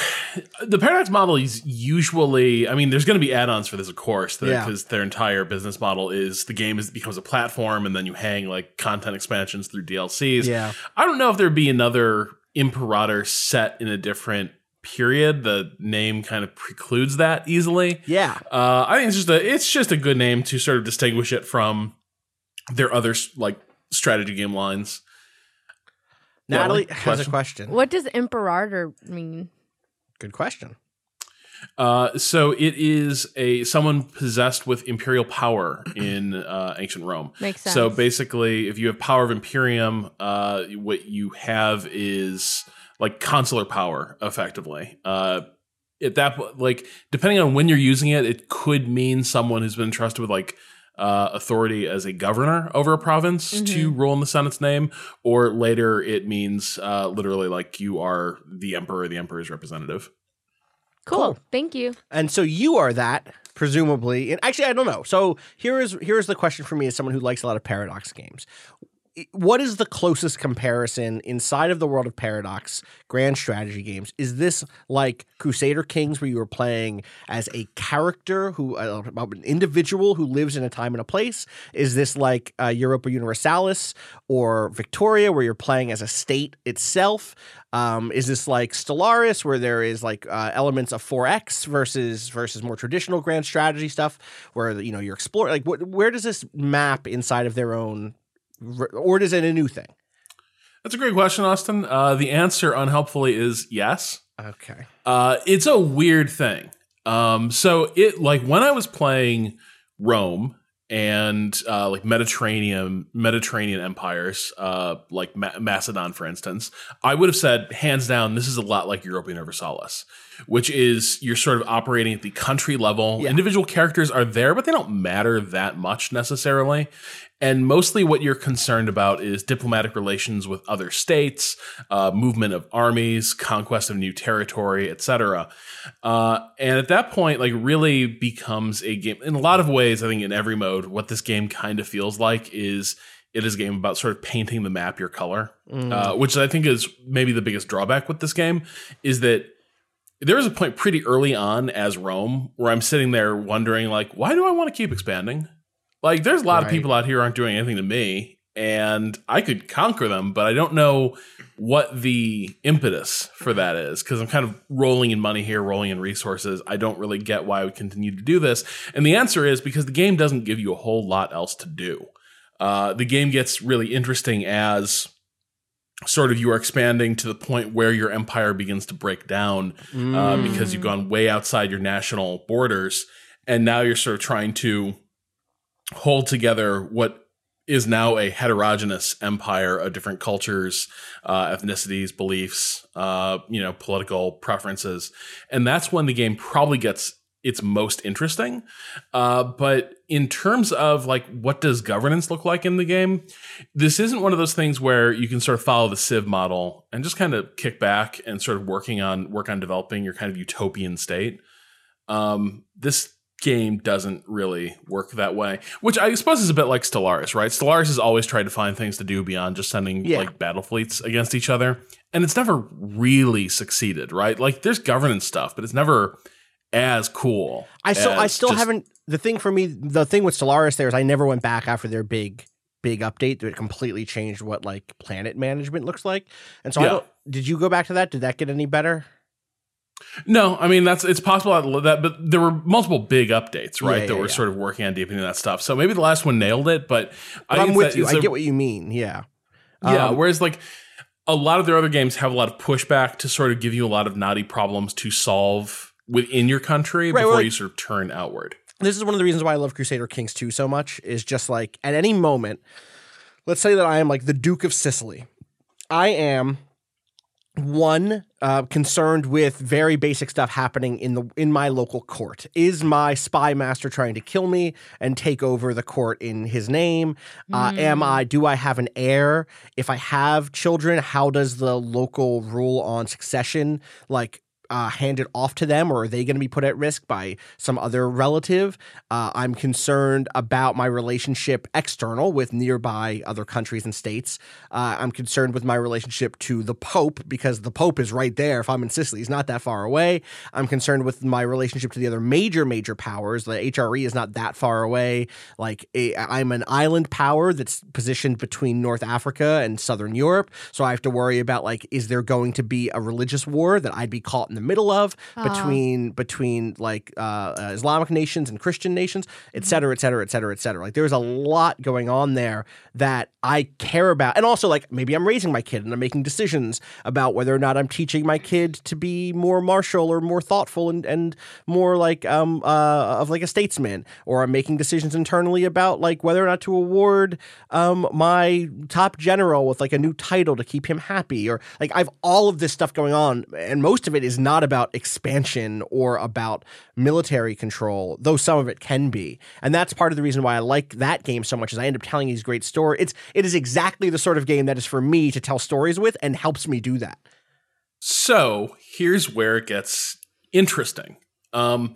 The Paradox model is usually, I mean, there's going to be add-ons for this, of course, Yeah. because their entire business model is the game is becomes a platform, and then you hang like content expansions through DLCs. Yeah. I don't know if there'd be another Imperator set in a different period. The name kind of precludes that easily. Yeah. Uh, I think it's just a it's just a good name to sort of distinguish it from their other like strategy game lines. Natalie Yeah, has a question. What does imperator mean? Good question. Uh, so it is a someone possessed with imperial power in uh, ancient Rome. Makes sense. So basically, if you have power of imperium, uh, what you have is like consular power, effectively. Uh, at that po- like depending on when you're using it, it could mean someone who's been entrusted with like uh, authority as a governor over a province Mm-hmm. to rule in the Senate's name, or later it means uh, literally like you are the emperor, the emperor's representative. Cool. Cool. Thank you. And so you are that, presumably. And actually, I don't know. So here is here is the question for me as someone who likes a lot of Paradox games. What is the closest comparison inside of the world of Paradox grand strategy games? Is this like Crusader Kings, where you were playing as a character who, uh, an individual who lives in a time and a place? Is this like uh, Europa Universalis or Victoria, where you're playing as a state itself? Um, is this like Stellaris, where there is like uh, elements of 4X versus versus more traditional grand strategy stuff, where you know you're exploring? Like, what, where does this map inside of their own, or is it a new thing? That's a great question, Austin. Uh, the answer, unhelpfully, is yes. Okay. Uh, it's a weird thing. Um, so it like when I was playing Rome and uh, like Mediterranean Mediterranean empires, uh, like Ma- Macedon, for instance, I would have said hands down, this is a lot like Europa Universalis, which is you're sort of operating at the country level. Yeah. Individual characters are there, but they don't matter that much necessarily. And mostly what you're concerned about is diplomatic relations with other states, uh, movement of armies, conquest of new territory, etc. Uh, and at that point, like really becomes a game. In a lot of ways, I think in every mode, what this game kind of feels like is it is a game about sort of painting the map your color, uh, which I think is maybe the biggest drawback with this game is that there was a point pretty early on as Rome where I'm sitting there wondering, like, why do I want to keep expanding? Like, there's a lot of people out here aren't doing anything to me, and I could conquer them, but I don't know what the impetus for that is because I'm kind of rolling in money here, rolling in resources. I don't really get why I would continue to do this. And the answer is because the game doesn't give you a whole lot else to do. Uh, the game gets really interesting as sort of you are expanding to the point where your empire begins to break down uh, because you've gone way outside your national borders and now you're sort of trying to hold together what is now a heterogeneous empire of different cultures, uh, ethnicities, beliefs, uh, you know, political preferences, and that's when the game probably gets its most interesting. Uh, but in terms of like what does governance look like in the game, this isn't one of those things where you can sort of follow the Civ model and just kind of kick back and sort of working on work on developing your kind of utopian state. Um, this game doesn't really work that way, which I suppose is a bit like Stellaris, right? Stellaris has always tried to find things to do beyond just sending Yeah. like battle fleets against each other, and it's never really succeeded, right? Like there's governance stuff, but it's never as cool. I still I still just- haven't the thing for me the thing with Stellaris there is I never went back after their big big update that completely changed what like planet management looks like. And so I Yeah. don't did you go back to that? Did that get any better? No, I mean that's it's possible that, but there were multiple big updates, right? Yeah, that were yeah. sort of working on deepening that stuff. So maybe the last one nailed it, but, But I I'm with that you. I a- get what you mean. Yeah. Yeah, Um, whereas like a lot of their other games have a lot of pushback to sort of give you a lot of knotty problems to solve within your country Right, before well, you sort of turn outward. this is one of the reasons why I love Crusader Kings 2 so much is just like at any moment, let's say that I am like the Duke of Sicily. I am one uh, concerned with very basic stuff happening in the in my local court. Is my spy master trying to kill me and take over the court in his name? Uh, am I? Do I have an heir? If I have children, how does the local rule on succession like? Uh, handed off to them, or are they going to be put at risk by some other relative? Uh, I'm concerned about my relationship external with nearby other countries and states. Uh, I'm concerned with my relationship to the Pope because the Pope is right there. If I'm in Sicily, he's not that far away. I'm concerned with my relationship to the other major, major powers. The HRE is not that far away. Like I'm an island power that's positioned between North Africa and Southern Europe, so I have to worry about like, is there going to be a religious war that I'd be caught in the middle of between between like uh, uh, Islamic nations and Christian nations, et cetera, et cetera, et cetera, et cetera. Like there's a lot going on there that I care about, and also like maybe I'm raising my kid and I'm making decisions about whether or not I'm teaching my kid to be more martial or more thoughtful and and more like um uh of like a statesman, or I'm making decisions internally about like whether or not to award um my top general with like a new title to keep him happy, or like I've all of this stuff going on, and most of it is not about expansion or about military control, though some of it can be. And that's part of the reason why I like that game so much is I end up telling these great stories. It's it is exactly the sort of game that is for me to tell stories with and helps me do that. So here's where it gets interesting. Um,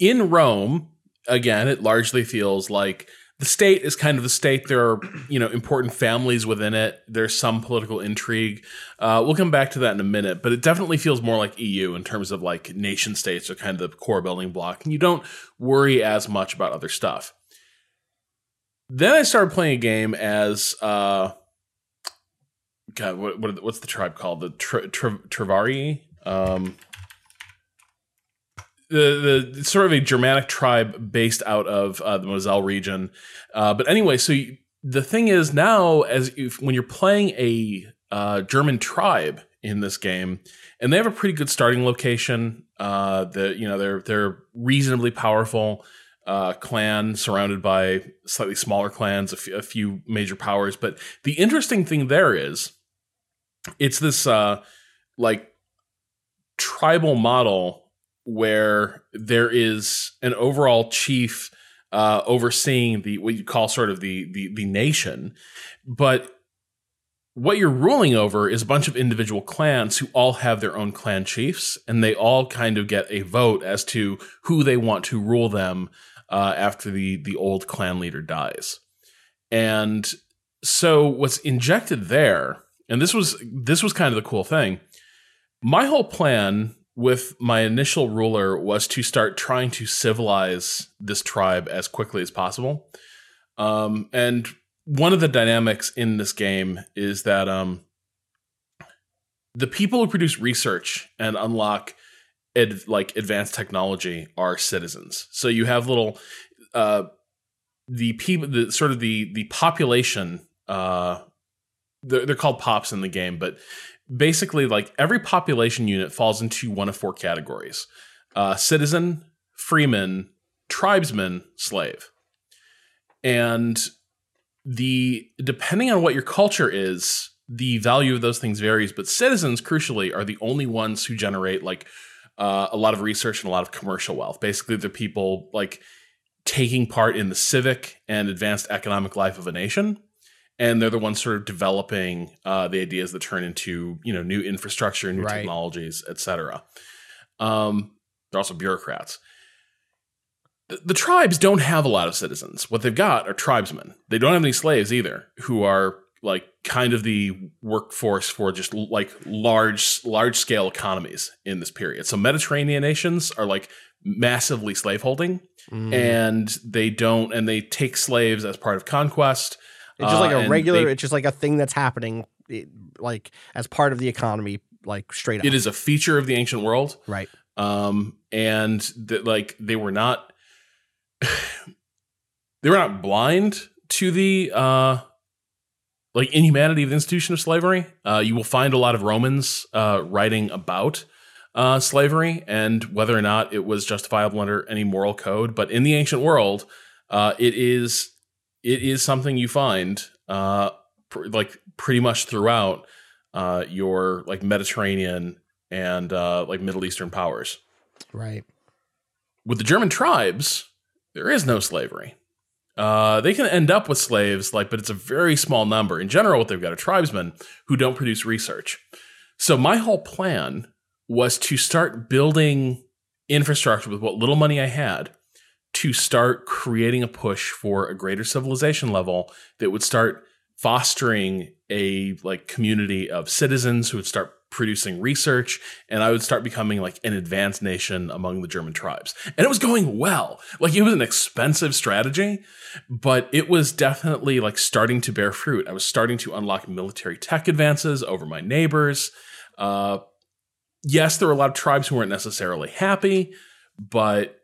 in Rome, again, it largely feels like the state is kind of the state. There are, you know, important families within it. There's some political intrigue. Uh, we'll come back to that in a minute, but it definitely feels more like EU in terms of like nation states are kind of the core building block, and you don't worry as much about other stuff. Then I started playing a game as uh, God, what, what what's the tribe called? The Tri- Tri- Treveri. Um, the the sort of a Germanic tribe based out of uh, the Moselle region. Uh, but anyway, so you, the thing is now, as if, when you're playing a uh, German tribe in this game, and they have a pretty good starting location. Uh, the you know they're they're reasonably powerful. Uh, clan surrounded by slightly smaller clans, a few, few major powers. But the interesting thing there is, it's this uh, like tribal model where there is an overall chief uh, overseeing the what you call sort of the, the the nation, but what you're ruling over is a bunch of individual clans who all have their own clan chiefs, and they all kind of get a vote as to who they want to rule them uh, after the the old clan leader dies. And so, what's injected there, and this was this was kind of the cool thing. My whole plan with my initial ruler was to start trying to civilize this tribe as quickly as possible. Um, and one of the dynamics in this game is that um, the people who produce research and unlock like advanced technology are citizens. So you have little uh, the people, the sort of the the population. Uh, they're, they're called pops in the game, but basically like every population unit falls into one of four categories. Uh, citizen freeman tribesman slave. And the depending on what your culture is the value of those things varies but citizens crucially are the only ones who generate like uh, a lot of research and a lot of commercial wealth. Basically the people like taking part in the civic and advanced economic life of a nation and they're the ones sort of developing uh, the ideas that turn into you know new infrastructure, new Right. technologies, etc. Um, they're also bureaucrats. The, the tribes don't have a lot of citizens. What they've got are tribesmen. They don't have any slaves either, who are like kind of the workforce for just like large large scale economies in this period. So Mediterranean nations are like massively slaveholding Mm. and they don't and they take slaves as part of conquest. It's just like Uh, a and regular. they- it's just like a thing that's happening, it- like as part of the economy, like straight up. it is a feature of the ancient world right. um and that like they were not they were not blind to the uh like inhumanity of the institution of slavery uh you will find a lot of romans uh writing about uh slavery and whether or not it was justifiable under any moral code but in the ancient world uh it is it is something you find uh pr- like pretty much throughout uh your like mediterranean and uh like middle eastern powers Right. with the German tribes, there is no slavery. Uh, they can end up with slaves, like, but it's a very small number. In general, what they've got are tribesmen who don't produce research. So my whole plan was to start building infrastructure with what little money I had to start creating a push for a greater civilization level that would start fostering a like community of citizens who would start producing research and I would start becoming like an advanced nation among the German tribes. And it was going well. Like it was an expensive strategy, but it was definitely like starting to bear fruit. I was starting to unlock military tech advances over my neighbors. Uh yes, there were a lot of tribes who weren't necessarily happy, but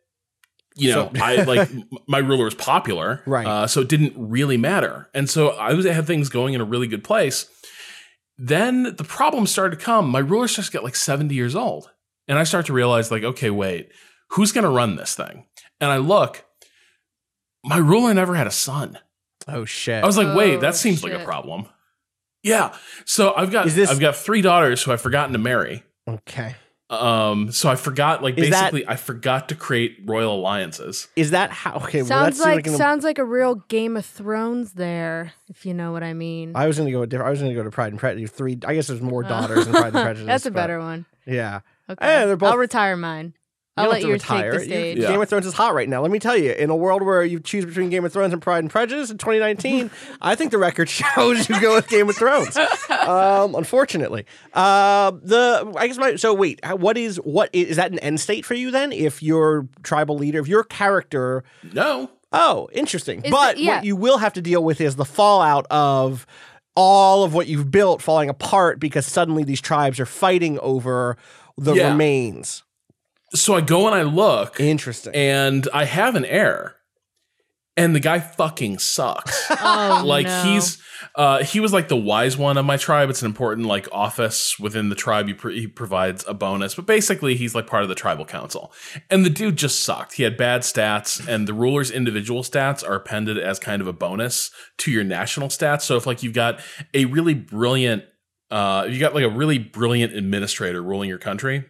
you know, So- I like my ruler was popular, Right. Uh, so it didn't really matter, and so I was I had things going in a really good place. Then the problems started to come. My ruler starts to get like seventy years old, and I start to realize, like, okay, wait, who's going to run this thing? And I look, my ruler never had a son. Oh shit. I was like, wait, Oh, that seems like a problem. Yeah. So I've got this- I've got three daughters who I've forgotten to marry. okay. Um, so I forgot, like, Is that- basically, I forgot to create royal alliances. Is that how? Okay. well, sounds that's like an- sounds like a real Game of Thrones there, if you know what I mean. I was going to go different. I was going to go to Pride and Prejudice. Three. I guess there's more daughters in Pride and Prejudice. That's a but- better one. Yeah. Okay, Eh, they're both- I'll retire mine. You I'll let you retire. take the You- stage. Yeah. Game of Thrones is hot right now. Let me tell you, in a world where you choose between Game of Thrones and Pride and Prejudice in 2019, I think the record shows you go with Game of Thrones. Um, unfortunately, uh, the I guess my so wait, what is what is, is that an end state for you then? If your tribal leader, if your character No. Oh, interesting. Is but the- yeah. what you will have to deal with is the fallout of all of what you've built falling apart because suddenly these tribes are fighting over the Yeah. remains. So I go and I look, Interesting. and I have an heir, and the guy fucking sucks. Oh, like no. he's uh he was like the wise one of my tribe it's an important like office within the tribe he, pr- he provides a bonus but basically he's like part of the tribal council and the dude just sucked he had bad stats and the ruler's individual stats are appended as kind of a bonus to your national stats so if like you've got a really brilliant uh you got like a really brilliant administrator ruling your country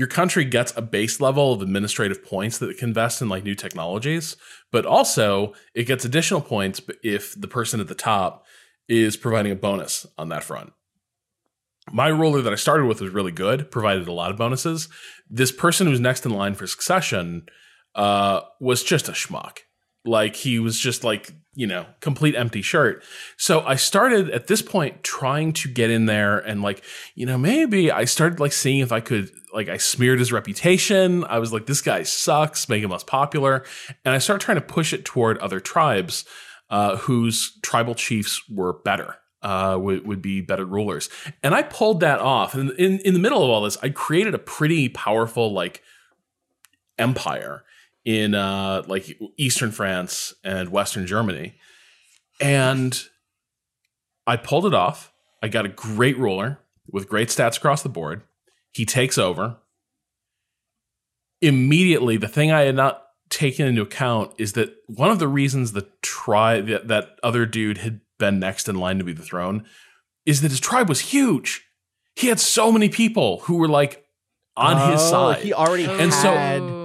your country gets a base level of administrative points that it can invest in like new technologies, but also it gets additional points if the person at the top is providing a bonus on that front. My ruler that I started with was really good, provided a lot of bonuses. This person who's next in line for succession uh, was just a schmuck. Like he was just like, you know, complete empty shirt. So I started at this point trying to get in there and like, you know, maybe I started like seeing if I could like I smeared his reputation. I was like, this guy sucks, make him less popular. And I started trying to push it toward other tribes uh, whose tribal chiefs were better. Uh, would, would be better rulers. And I pulled that off. And in, in the middle of all this, I created a pretty powerful like empire in uh, like Eastern France and Western Germany. And I pulled it off. I got a great ruler with great stats across the board. He takes over. Immediately, the thing I had not taken into account is that one of the reasons the tribe that, that other dude had been next in line to be the throne is that his tribe was huge. He had so many people who were like on his Oh, side. He already And so- had. Oh.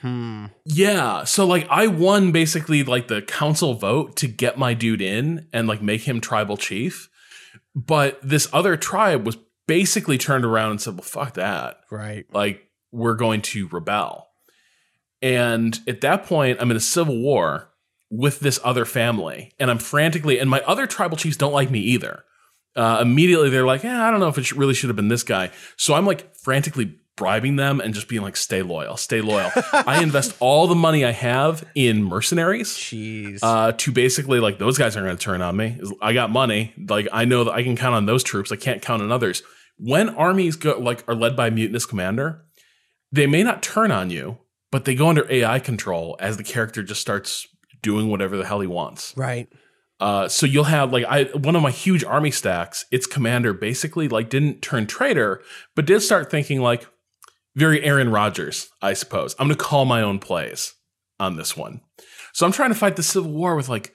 Hmm. Yeah. So like I won basically like the council vote to get my dude in and like make him tribal chief. But this other tribe was basically turned around and said, well, fuck that. Right. Like we're going to rebel. And at that point, I'm in a civil war with this other family. And I'm frantically, and my other tribal chiefs don't like me either. Uh, immediately, they're like, yeah, I don't know if it really should have been this guy. So I'm like frantically bribing them and just being like, stay loyal, stay loyal. I invest all the money I have in mercenaries Jeez. uh, to basically like those guys aren't going to turn on me. I got money. Like I know that I can count on those troops. I can't count on others. When armies go like are led by a mutinous commander, they may not turn on you, but they go under AI control as the character just starts doing whatever the hell he wants. right. Uh, so you'll have like I one of my huge army stacks. Its commander basically like didn't turn traitor, but did start thinking like very Aaron Rodgers, I suppose. I'm going to call my own plays on this one. So I'm trying to fight the civil war with like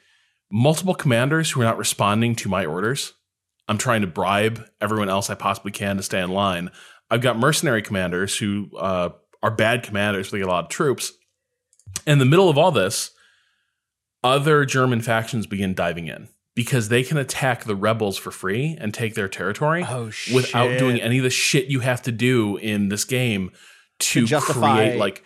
multiple commanders who are not responding to my orders. I'm trying to bribe everyone else I possibly can to stay in line. I've got mercenary commanders who uh, are bad commanders. They get a lot of troops. In the middle of all this, other German factions begin diving in because they can attack the rebels for free and take their territory Oh, without doing any of the shit you have to do in this game to, To justify- create like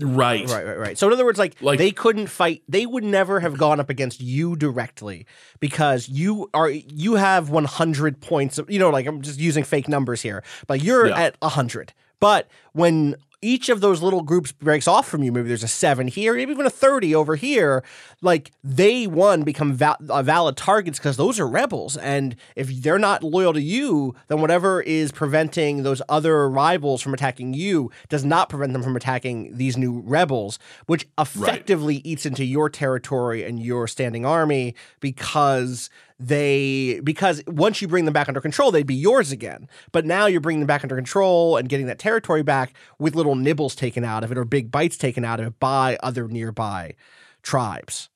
right. Right, right, right. So in other words, like, Like- they couldn't fight. They would never have gone up against you directly because you are you have 100 points. Of, you know, like I'm just using fake numbers here, but you're Yeah. at 100. But when each of those little groups breaks off from you. Maybe there's a seven here, maybe even a 30 over here. Like they, one, become val- uh, valid targets because those are rebels. And if they're not loyal to you, then whatever is preventing those other rivals from attacking you does not prevent them from attacking these new rebels, which effectively eats into your territory and your standing army because they because once you bring them back under control they'd be yours again but now you're bringing them back under control and getting that territory back with little nibbles taken out of it or big bites taken out of it by other nearby tribes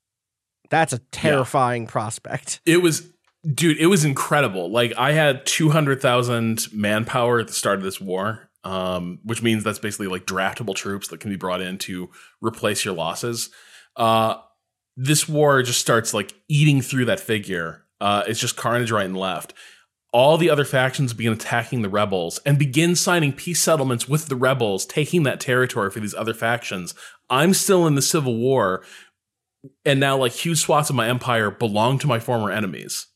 that's a terrifying prospect It was, dude, it was incredible. Like I had 200,000 manpower at the start of this war, um, which means that's basically like draftable troops that can be brought in to replace your losses. Uh, this war just starts like eating through that figure. Uh, it's just carnage right and left. All the other factions begin attacking the rebels and begin signing peace settlements with the rebels, taking that territory for these other factions. I'm still in the civil war, and now like huge swaths of my empire belong to my former enemies.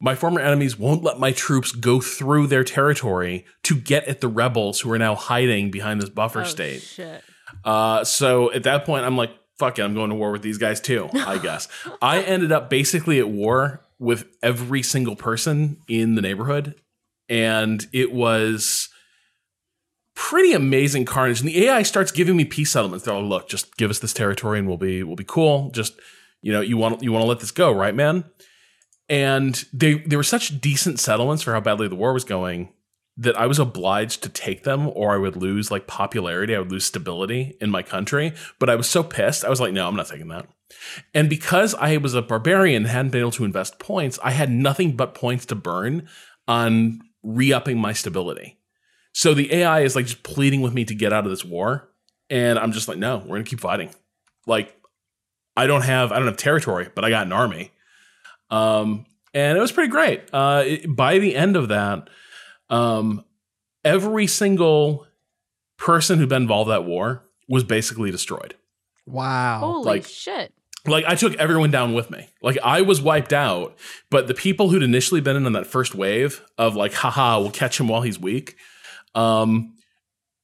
My former enemies won't let my troops go through their territory to get at the rebels who are now hiding behind this buffer Oh, state. shit. Uh, so at that point, I'm like, fuck it, I'm going to war with these guys too, I guess. I ended up basically at war with every single person in the neighborhood. And it was pretty amazing carnage. And the AI starts giving me peace settlements. They're like, look, just give us this territory and we'll be we'll be cool. Just, you know, you want you want to let this go, right, man? And they they were such decent settlements for how badly the war was going that I was obliged to take them or I would lose like popularity, I would lose stability in my country. But I was so pissed. I was like, no, I'm not taking that. And because I was a barbarian and hadn't been able to invest points, I had nothing but points to burn on re-upping my stability. So the AI is like just pleading with me to get out of this war. And I'm just like, no, we're gonna keep fighting. Like, I don't have I don't have territory, but I got an army. Um, and it was pretty great. Uh, it- by the end of that, um, every single person who'd been involved in that war was basically destroyed. wow Holy like- shit. Like I took everyone down with me. Like I was wiped out, but the people who'd initially been in on that first wave of like, haha, we'll catch him while he's weak, um,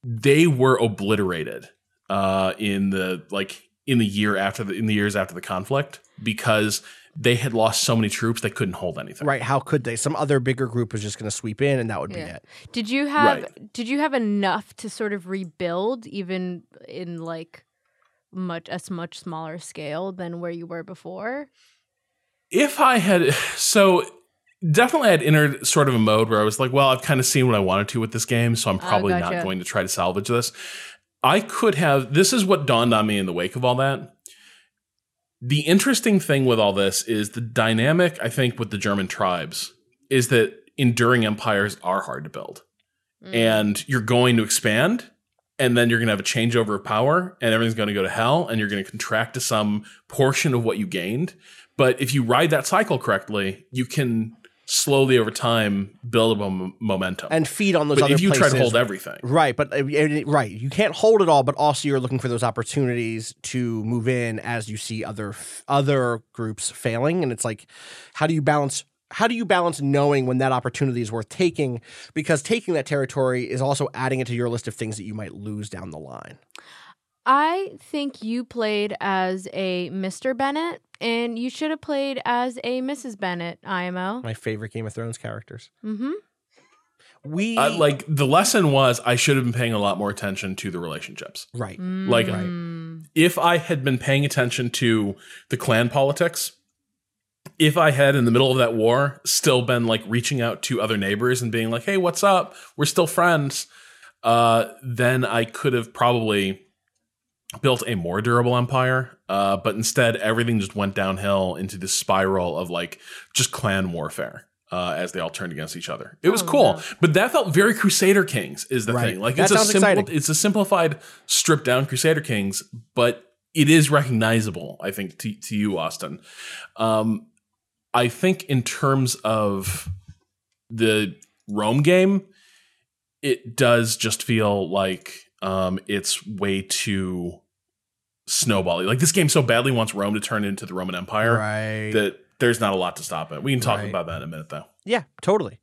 they were obliterated uh, in the like in the year after the in the years after the conflict because they had lost so many troops they couldn't hold anything. right how could they some other bigger group was just going to sweep in and that would be it Did you have Right. did you have enough to sort of rebuild even in like much a much smaller scale than where you were before? if I had so definitely I'd entered sort of a mode where I was like, well, I've kind of seen what I wanted to with this game, so I'm oh, probably gotcha. not going to try to salvage this. I could have this is what dawned on me in the wake of all that. The interesting thing with all this is the dynamic, I think, with the German tribes is that enduring empires are hard to build. Mm. And you're going to expand, and then you're going to have a changeover of power, and everything's going to go to hell, and you're going to contract to some portion of what you gained. But if you ride that cycle correctly, you can slowly over time build a mom- momentum. and feed on those but other if you try to hold everything, Right, but uh, right, you can't hold it all, but also you're looking for those opportunities to move in as you see other other groups failing, and it's like, how do you balance? How do you balance knowing when that opportunity is worth taking? Because taking that territory is also adding it to your list of things that you might lose down the line. I think you played as a Mr. Bennett and you should have played as a Mrs. Bennett, IMO. My favorite Game of Thrones characters. Mm-hmm. We uh, like the lesson was I should have been paying a lot more attention to the relationships. right. Like Mm. if I had been paying attention to the clan politics, if I had in the middle of that war still been like reaching out to other neighbors and being like, "Hey, what's up? We're still friends," uh, then I could have probably built a more durable empire. Uh, but instead, everything just went downhill into this spiral of like just clan warfare. Uh, as they all turned against each other, it was Oh, cool, no. but that felt very Crusader Kings. Is the Right. thing like That it's a simple, it's a simplified, stripped down Crusader Kings, but it is recognizable. I think to, to you, Austin. Um, I think in terms of the Rome game, it does just feel like um, it's way too snowbally. Like this game so badly wants Rome to turn into the Roman Empire Right. that there's not a lot to stop it. We can talk Right. about that in a minute, though. Yeah, totally.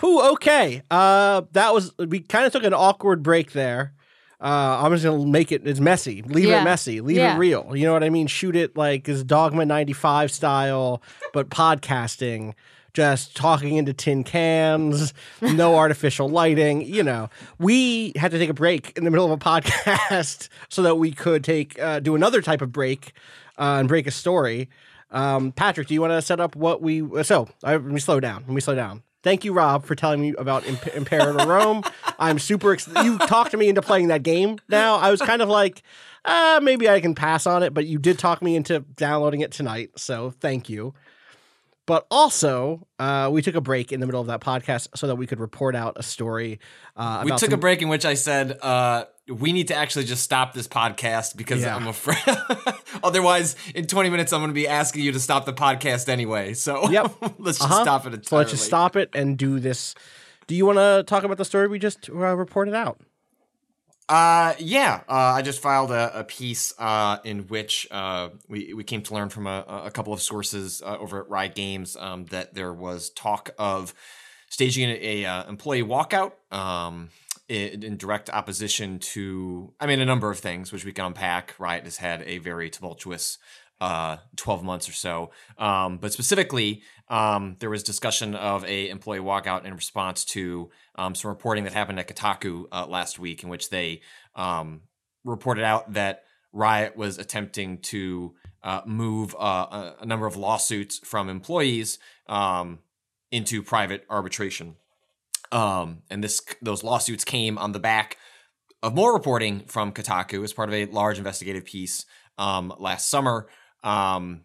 Who? Okay. Uh, that was we kind of took an awkward break there. Uh, I'm just gonna make it. It's messy. Leave Yeah. it messy. Leave Yeah. it real. You know what I mean? Shoot it like is Dogma '95 style, but podcasting. Just talking into tin cans, no artificial lighting. You know, we had to take a break in the middle of a podcast so that we could take uh, do another type of break uh, and break a story. Um, Patrick, do you want to set up what we? So I, let me slow down. Let me slow down. Thank you, Rob, for telling me about Imp- Imperator Rome. I'm super. excited. you talked me into playing that game. Now I was kind of like, uh, maybe I can pass on it, but you did talk me into downloading it tonight. So thank you. But also, uh, we took a break in the middle of that podcast so that we could report out a story. Uh, We about took a break in which I said, uh, we need to actually just stop this podcast because Yeah. I'm afraid. Otherwise, in 20 minutes, I'm going to be asking you to stop the podcast anyway. So Yep. let's just Uh-huh. stop it entirely. So let's just stop it and do this. Do you want to talk about the story we just uh, reported out? Uh, yeah. Uh, I just filed a, a piece uh, in which uh, we we came to learn from a, a couple of sources uh, over at Riot Games um, that there was talk of staging a, a uh, employee walkout um, in, in direct opposition to, I mean, a number of things which we can unpack. Riot has had a very tumultuous uh, 12 months or so. Um, but specifically, um, there was discussion of a employee walkout in response to um, some reporting that happened at Kotaku uh, last week, in which they um, reported out that Riot was attempting to uh, move uh, a, a number of lawsuits from employees um, into private arbitration. Um, and this those lawsuits came on the back of more reporting from Kotaku as part of a large investigative piece um, last summer, um,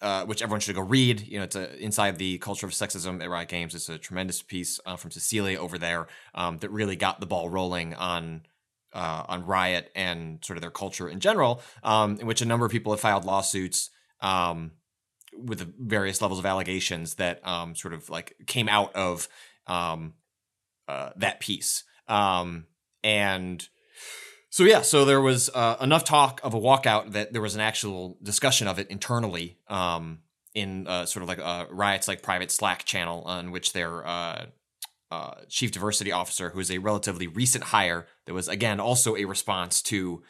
uh, which everyone should go read. You know, it's a, inside the culture of sexism at Riot Games. It's a tremendous piece uh, from Cecilia over there um, that really got the ball rolling on. Uh, on Riot and sort of their culture in general, um, in which a number of people have filed lawsuits um, with various levels of allegations that sort of like came out of um, uh, that piece. Um, and so yeah, so there was uh, enough talk of a walkout that there was an actual discussion of it internally um, in uh, sort of like uh, Riot's like private Slack channel on which their uh, uh, chief diversity officer, who is a relatively recent hire, that was again also a response to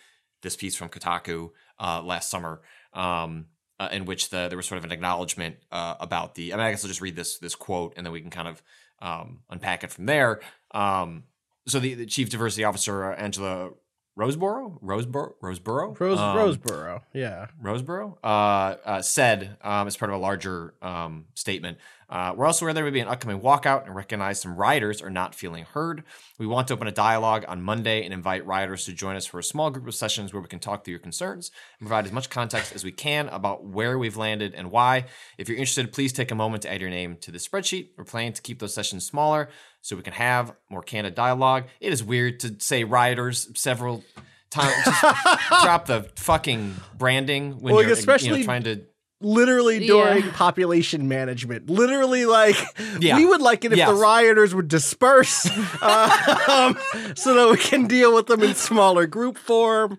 this piece from Kotaku uh, last summer, um, uh, in which the, there was sort of an acknowledgement uh, about the. I mean, I guess I'll just read this this quote, and then we can kind of um, unpack it from there. Um, so the, the chief diversity officer, uh, Angela Roseborough, Roseborough, Roseborough, Rose Um, Roseboro. Yeah. Roseboro, uh, uh, said um, as part of a larger um, statement. Uh, we're also aware there will be an upcoming walkout and recognize some Rioters are not feeling heard. We want to open a dialogue on Monday and invite Rioters to join us for a small group of sessions where we can talk through your concerns and provide as much context as we can about where we've landed and why. If you're interested, please take a moment to add your name to the spreadsheet. We're planning to keep those sessions smaller so we can have more candid dialogue. It is weird to say Rioters several times. Drop the fucking branding when Well, you're you especially- know, trying to Literally during Yeah. population management. Literally, like, Yeah. we would like it if the rioters would disperse um, so that we can deal with them in smaller group form.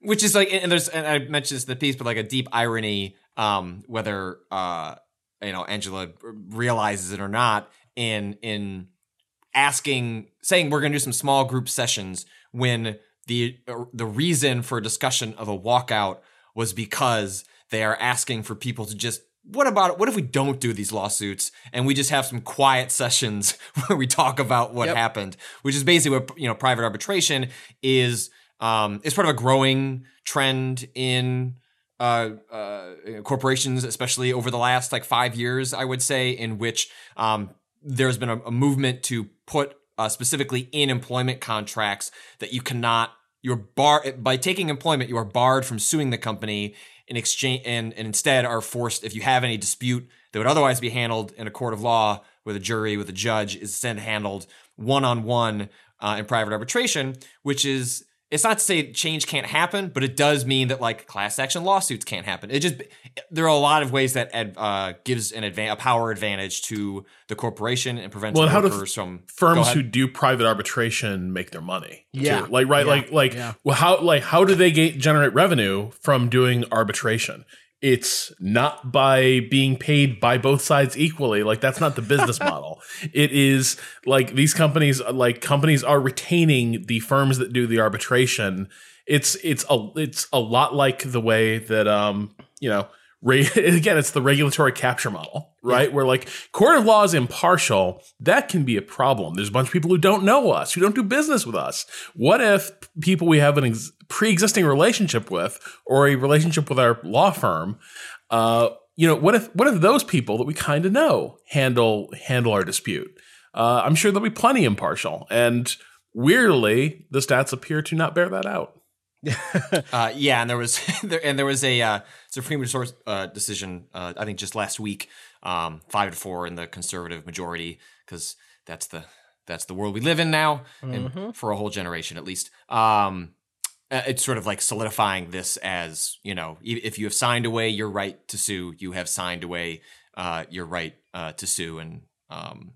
which is like and there's and I mentioned this in the piece, but like a deep irony, um, whether uh you know Angela realizes it or not, in in asking saying we're gonna do some small group sessions when the the reason for discussion of a walkout was because they are asking for people to just what about what if we don't do these lawsuits and we just have some quiet sessions where we talk about what Yep. happened which is basically what you know private arbitration is um is part of a growing trend in uh, uh, corporations, especially over the last like five years, I would say, in which um, there's been a, a movement to put uh, specifically in employment contracts that you cannot you're bar by taking employment you are barred from suing the company in exchange and, and instead are forced if you have any dispute that would otherwise be handled in a court of law with a jury with a judge is instead handled one on one uh, in private arbitration, which is it's not to say change can't happen, but it does mean that like class action lawsuits can't happen. It just there are a lot of ways that ad, uh, gives an advan- a power advantage to the corporation and prevents Well, and how do workers from firms who do private arbitration make their money? too? Yeah. like right, Yeah. like like Yeah. well, how like how do they get, generate revenue from doing arbitration? It's not by being paid by both sides equally. Like that's not the business model. It is like these companies, like companies are retaining the firms that do the arbitration. It's it's a it's a lot like the way that um you know re- again it's the regulatory capture model right where like court of law is impartial that can be a problem there's a bunch of people who don't know us who don't do business with us what if people we have an ex- pre-existing relationship with or a relationship with our law firm uh you know what if what if those people that we kind of know handle handle our dispute uh i'm sure they'll be plenty impartial and weirdly the stats appear to not bear that out uh, yeah, and there was there, and there was a uh, Supreme Court uh, decision. Uh, I think just last week, um, five to four in the conservative majority, because that's the that's the world we live in now, Mhm. and for a whole generation at least. Um, uh, it's sort of like solidifying this as you know, if you have signed away your right to sue, you have signed away uh, your right uh, to sue, and um,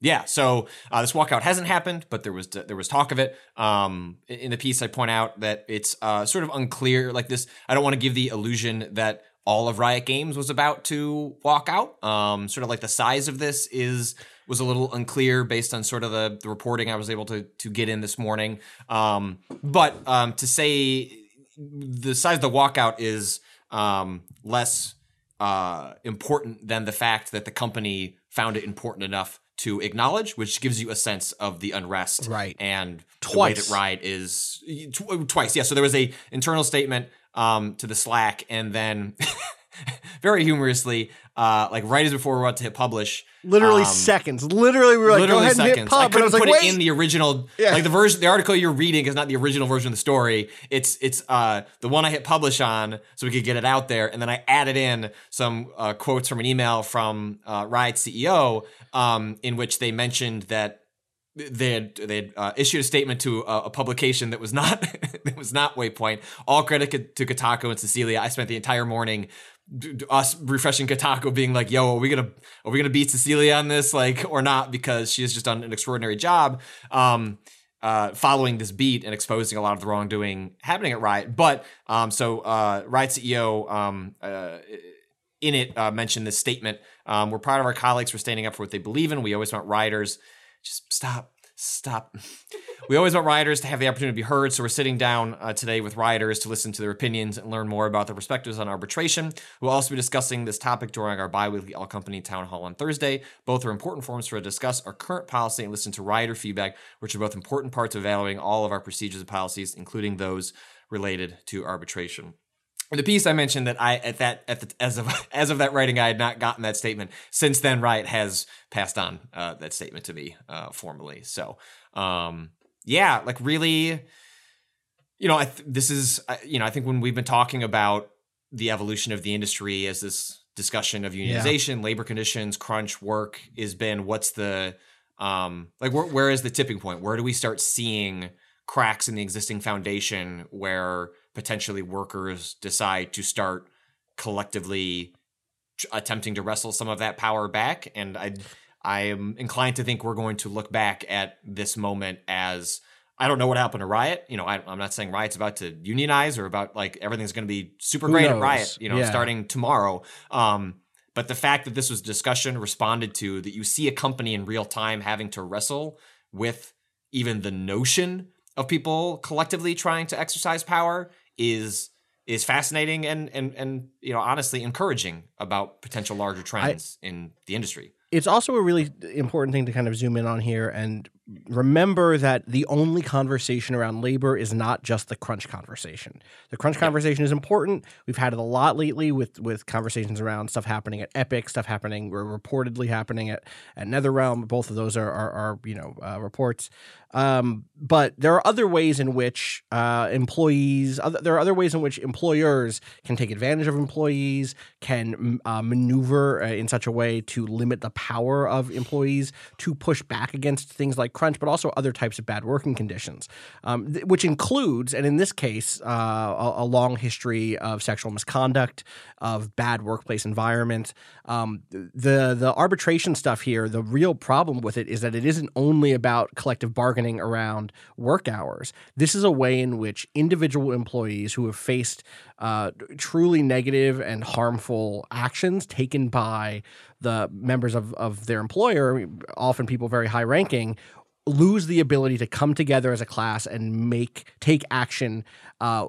yeah, so uh, this walkout hasn't happened, but there was there was talk of it. Um, in the piece, I point out that it's uh, sort of unclear. Like this, I don't want to give the illusion that all of Riot Games was about to walk out. Um, sort of like the size of this is was a little unclear based on sort of the, the reporting I was able to to get in this morning. Um, but um, to say the size of the walkout is um, less uh, important than the fact that the company found it important enough to acknowledge, which gives you a sense of the unrest, Right. And the way Twice. that Riot is tw- twice, yeah. So there was a internal statement um, to the Slack, and then very humorously, uh, like right as before we're about to hit publish, Literally um, seconds. Literally, we were like, literally go ahead and hit seconds. pub. I couldn't was like, put wait. it in the original. Yeah. Like the version, the article you're reading is not the original version of the story. It's it's uh the one I hit publish on, so we could get it out there, and then I added in some uh, quotes from an email from uh, Riot CEO, um, in which they mentioned that they had they had uh, issued a statement to a, a publication that was not that was not Waypoint. All credit to Kotaku and Cecilia. I spent the entire morning us refreshing Kotaku, being like, "Yo, are we gonna are we gonna beat Cecilia on this, like, or not?" Because she has just done an extraordinary job. Um, uh, following this beat and exposing a lot of the wrongdoing happening at Riot, but um, so uh, Riot CEO um, uh, in it uh, mentioned this statement. Um, we're proud of our colleagues for standing up for what they believe in. We always want rioters. Just stop, stop. we always want rioters to have the opportunity to be heard. So we're sitting down uh, today with rioters to listen to their opinions and learn more about their perspectives on arbitration. We'll also be discussing this topic during our bi-weekly all company town hall on Thursday. Both are important forums for us to discuss our current policy and listen to rioter feedback, which are both important parts of evaluating all of our procedures and policies, including those related to arbitration. The piece I mentioned that I at that at the as of as of that writing I had not gotten that statement. Since then, Riot has passed on uh, that statement to me uh, formally. So, um, yeah, like really, you know, I th- this is I- you know I think when we've been talking about the evolution of the industry as this discussion of unionization, labor conditions, crunch work has been what's the um like where, where is the tipping point? Where do we start seeing cracks in the existing foundation where potentially workers decide to start collectively attempting to wrestle some of that power back and i i am inclined to think we're going to look back at this moment as I don't know what happened to Riot. You know, I, I'm not saying Riot's about to unionize or about like everything's going to be super Who great at? Riot. You know, Yeah. starting tomorrow. Um, but the fact that this was discussion responded to, that you see a company in real time having to wrestle with even the notion of people collectively trying to exercise power is is fascinating and and and you know honestly encouraging about potential larger trends in the industry. it's also a really important thing to kind of zoom in on here and remember that the only conversation around labor is not just the crunch conversation. The crunch conversation is important. We've had it a lot lately with with conversations around stuff happening at Epic, stuff happening or reportedly happening at at NetherRealm. Both of those are are, are you know uh, reports. Um, but there are other ways in which uh, employees, other, there are other ways in which employers can take advantage of employees, can uh, maneuver uh, in such a way to limit the power of employees to push back against things like crunch, but also other types of bad working conditions, um, th- which includes, and in this case, uh, a, a long history of sexual misconduct, of bad workplace environment. Um, the the arbitration stuff here, the real problem with it is that it isn't only about collective bargaining around work hours. This is a way in which individual employees who have faced uh, truly negative and harmful actions taken by the members of, of their employer, often people very high ranking, lose the ability to come together as a class and make take action uh,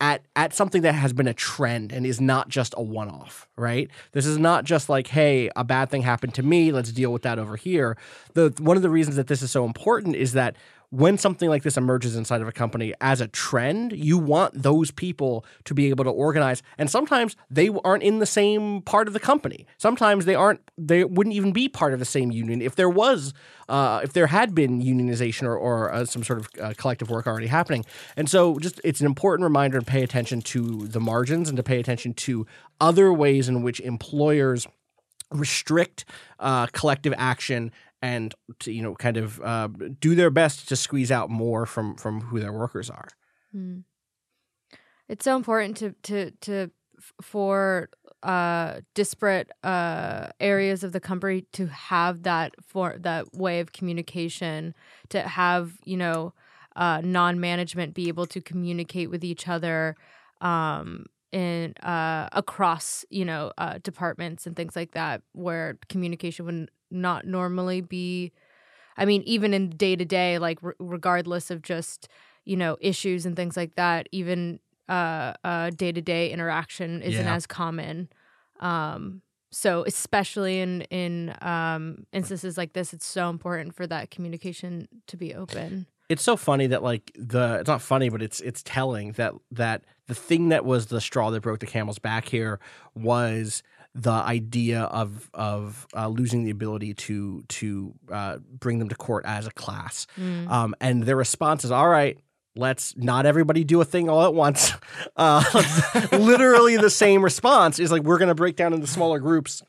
at at something that has been a trend and is not just a one off, right? This is not just like, hey, a bad thing happened to me, let's deal with that over here. The one of the reasons that this is so important is that when something like this emerges inside of a company as a trend, you want those people to be able to organize. And sometimes they aren't in the same part of the company. Sometimes they aren't. They wouldn't even be part of the same union if there was, uh, if there had been unionization or, or uh, some sort of uh, collective work already happening. And so, just it's an important reminder to pay attention to the margins and to pay attention to other ways in which employers restrict uh, collective action and to you know kind of uh, do their best to squeeze out more from from who their workers are. Mm. It's so important to to to for uh disparate uh areas of the company to have that for that way of communication to have you know uh non-management be able to communicate with each other um in uh across you know uh departments and things like that where communication would not normally be i mean even in day to day like r- regardless of just you know issues and things like that even uh uh day to day interaction isn't Yeah. as common um so especially in in um instances like this it's so important for that communication to be open It's so funny that like the it's not funny, but it's it's telling that that the thing that was the straw that broke the camel's back here was the idea of of uh, losing the ability to to uh, bring them to court as a class, Mm. um, and their response is all right. Let's not everybody do a thing all at once. Uh, literally, the same response is like we're going to break down into smaller groups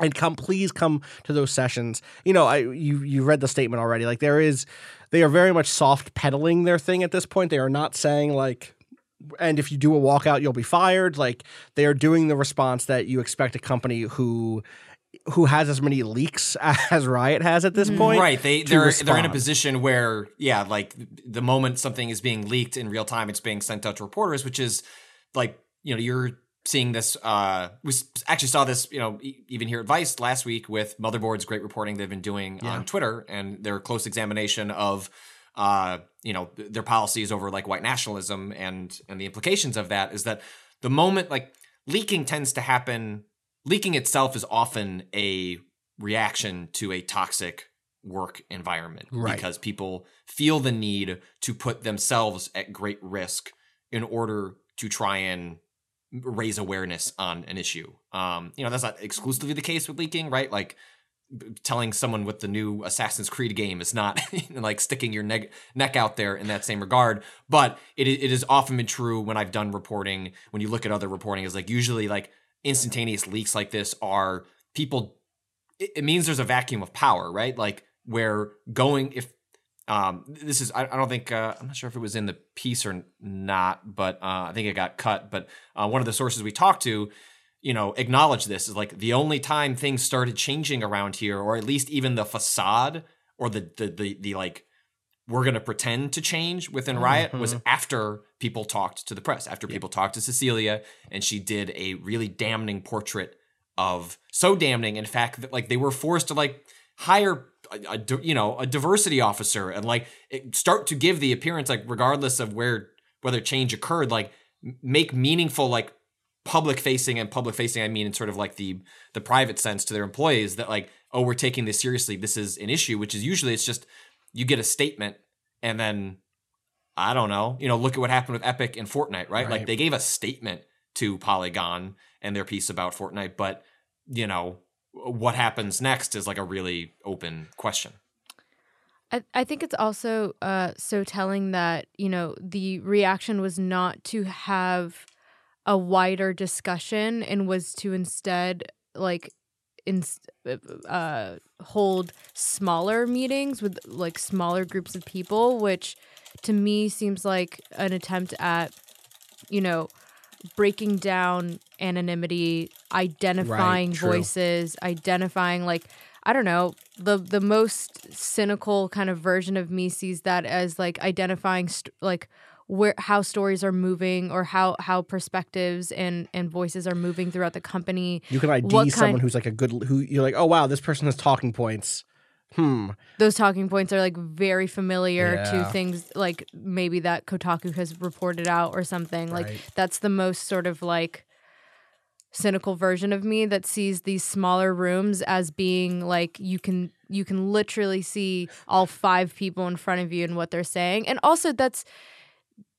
and come please come to those sessions you know i you you read the statement already like there is they are very much soft pedaling their thing at this point they are not saying like and if you do a walkout you'll be fired. Like they are doing the response that you expect a company who who has as many leaks as riot has at this point right They they're they're in a position where yeah like the moment something is being leaked in real time it's being sent out to reporters which is like you know you're seeing this uh we actually saw this you know e- even here at vice last week with motherboard's great reporting they've been doing on twitter and their close examination of uh you know their policies over like white nationalism and and the implications of that is that the moment like leaking tends to happen leaking itself is often a reaction to a toxic work environment Right. because people feel the need to put themselves at great risk in order to try and raise awareness on an issue. Um, you know, that's not exclusively the case with leaking, right? Like telling someone with the new Assassin's Creed game is not like sticking your neck neck out there in that same regard. But it it has often been true when I've done reporting. When you look at other reporting, is like usually like instantaneous leaks like this are people. It, it means there's a vacuum of power, right? Like where going if um this is i, I don't think uh, i'm not sure if it was in the piece or not but uh, i think it got cut but uh, one of the sources we talked to you know acknowledge this is like the only time things started changing around here or at least even the facade or the the the, the like we're going to pretend to change within mm-hmm. riot was after people talked to the press after people talked to cecilia and she did a really damning portrait of so damning in fact that like they were forced to like hire a, a you know a diversity officer and like start to give the appearance like regardless of where whether change occurred like make meaningful like public facing and public facing i mean in sort of like the the private sense to their employees that like oh we're taking this seriously. This is an issue which is usually it's just you get a statement and then i don't know you know look at what happened with epic and fortnite right, like they gave a statement to polygon and their piece about fortnite but you know what happens next is like a really open question. I, I think it's also uh, so telling that you know the reaction was not to have a wider discussion and was to instead like in, uh, hold smaller meetings with like smaller groups of people, which to me seems like an attempt at you know breaking down anonymity, identifying true. voices, identifying like I don't know, the the most cynical kind of version of me sees that as like identifying st- like where how stories are moving or how how perspectives and and voices are moving throughout the company. You can ID someone who's like a good who you're like, oh wow, this person has talking points. Hmm. those talking points are like very familiar Yeah. to things like maybe that Kotaku has reported out or something. Like that's the most sort of like cynical version of me that sees these smaller rooms as being like you can you can literally see all five people in front of you and what they're saying. And also that's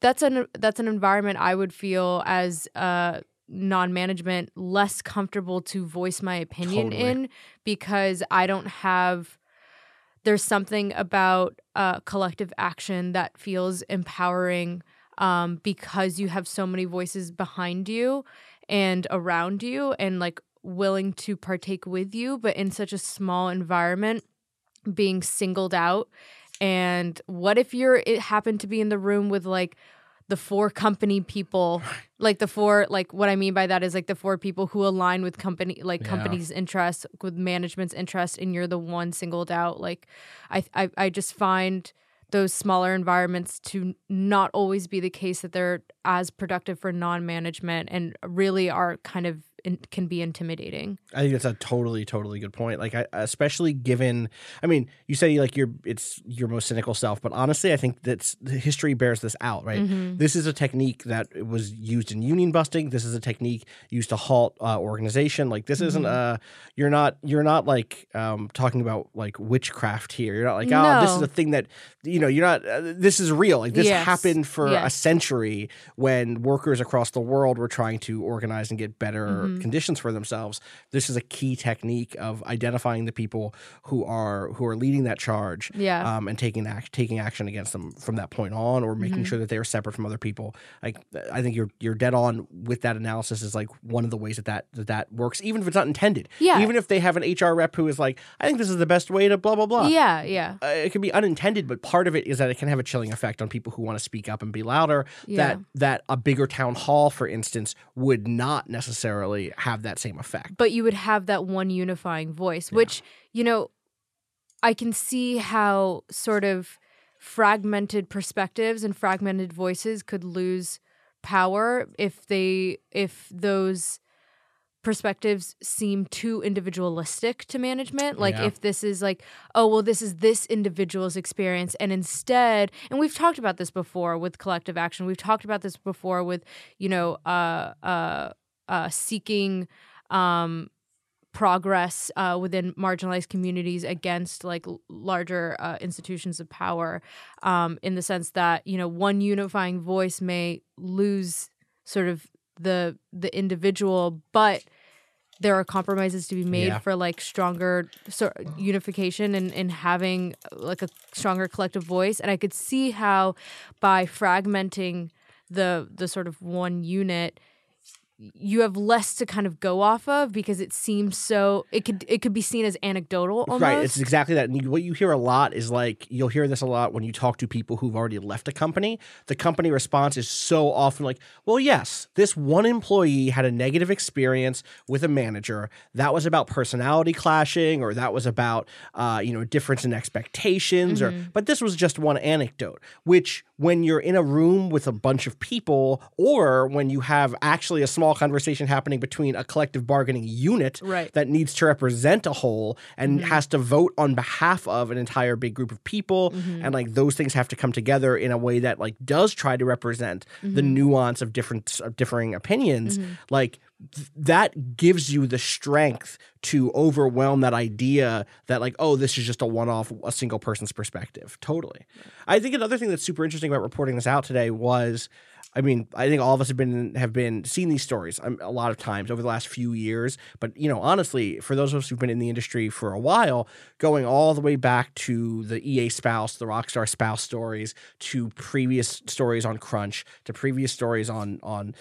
that's an that's an environment I would feel as uh non-management less comfortable to voice my opinion Totally. in because I don't have there's something about uh, collective action that feels empowering um, because you have so many voices behind you and around you and like willing to partake with you, but in such a small environment, being singled out. And what if you're it happened to be in the room with like the four company people? Like the four like what i mean by that is like the four people who align with company like Yeah. companies interests with management's interest and you're the one singled out. Like I, I i just find those smaller environments to not always be the case that they're as productive for non-management and really are kind of can be intimidating I think that's a totally, totally good point. Like, I, especially given, I mean, you say like you're, it's your most cynical self, but honestly, I think that's the history bears this out, right? Mm-hmm. This is a technique that was used in union busting. This is a technique used to halt uh, organization. Like, this isn't Mm-hmm. uh you're not, you're not like um, talking about like witchcraft here. You're not like, oh, this is a thing that, you know, you're not, uh, this is real. Like, this Yes. happened for a century when workers across the world were trying to organize and get better Mm-hmm. Conditions for themselves. This is a key technique of identifying the people who are who are leading that charge, Yeah. um, and taking act, taking action against them from that point on, or making Mm-hmm. sure that they are separate from other people. Like I think you're you're dead on with that analysis. Is like one of the ways that that that, that works, even if it's not intended. Yeah. Even if they have an HR rep who is like, I think this is the best way to blah blah blah yeah yeah uh, it can be unintended, but part of it is that it can have a chilling effect on people who want to speak up and be louder. Yeah. That that a bigger town hall, for instance, would not necessarily have that same effect. but you would have that one unifying voice, which, you know, I can see how sort of fragmented perspectives and fragmented voices could lose power if they if those perspectives seem too individualistic to management like Yeah. if this is like oh well this is this individual's experience and instead and we've talked about this before with collective action we've talked about this before with you know uh uh uh seeking um progress uh, within marginalized communities against like larger uh, institutions of power um, in the sense that you know one unifying voice may lose sort of the the individual but there are compromises to be made Yeah. for like stronger so, unification and, and having like a stronger collective voice and i could see how by fragmenting the the sort of one unit you have less to kind of go off of because it seems so it could it could be seen as anecdotal almost. Right, it's exactly that. And what you hear a lot is like you'll hear this a lot when you talk to people who've already left a company. The company response is so often like, "Well, yes, this one employee had a negative experience with a manager. That was about personality clashing, or that was about uh, you know difference in expectations, or but this was just one anecdote." Which when you're in a room with a bunch of people, or when you have actually a small conversation happening between a collective bargaining unit Right. that needs to represent a whole and mm-hmm. has to vote on behalf of an entire big group of people. Mm-hmm. And like those things have to come together in a way that like does try to represent the mm-hmm. nuance of different of differing opinions. Like th- that gives you the strength to overwhelm that idea that like oh this is just a one-off a single person's perspective. Totally. I think another thing that's super interesting about reporting this out today was I mean, I think all of us have been have been seen these stories um, a lot of times over the last few years. But you know, honestly, for those of us who've been in the industry for a while, going all the way back to the EA spouse, the Rockstar spouse stories, to previous stories on Crunch, to previous stories on on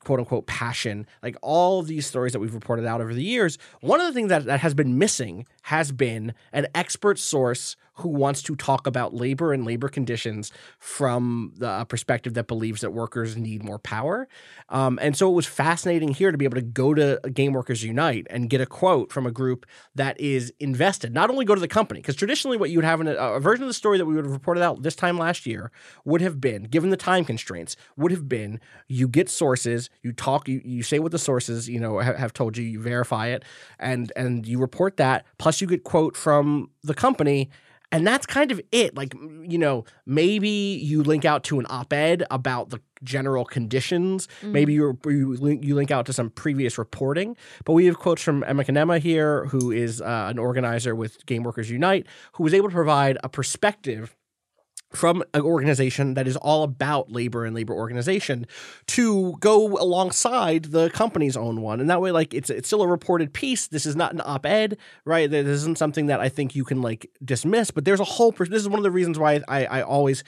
quote unquote passion, like all of these stories that we've reported out over the years. One of the things that, that has been missing has been an expert source who wants to talk about labor and labor conditions from the perspective that believes that workers need more power. Um, and so it was fascinating here to be able to go to Game Workers Unite and get a quote from a group that is invested. Not only go to the company, because traditionally what you would have in a, a version of the story that we would have reported out this time last year would have been, given the time constraints, would have been you get sources, you talk, you, you say what the sources you know have told you, you verify it, and and you report that. Plus you get quote from the company and that's kind of it. Like, you know, maybe you link out to an op ed about the general conditions. Mm. Maybe you, you, link, you link out to some previous reporting. But we have quotes from Emma Kinema here, who is uh, an organizer with Game Workers Unite, who was able to provide a perspective from an organization that is all about labor and labor organization to go alongside the company's own one. And that way like it's it's still a reported piece. This is not an op-ed right? This isn't something that i think you can like dismiss. But there's a whole this is one of the reasons why i i always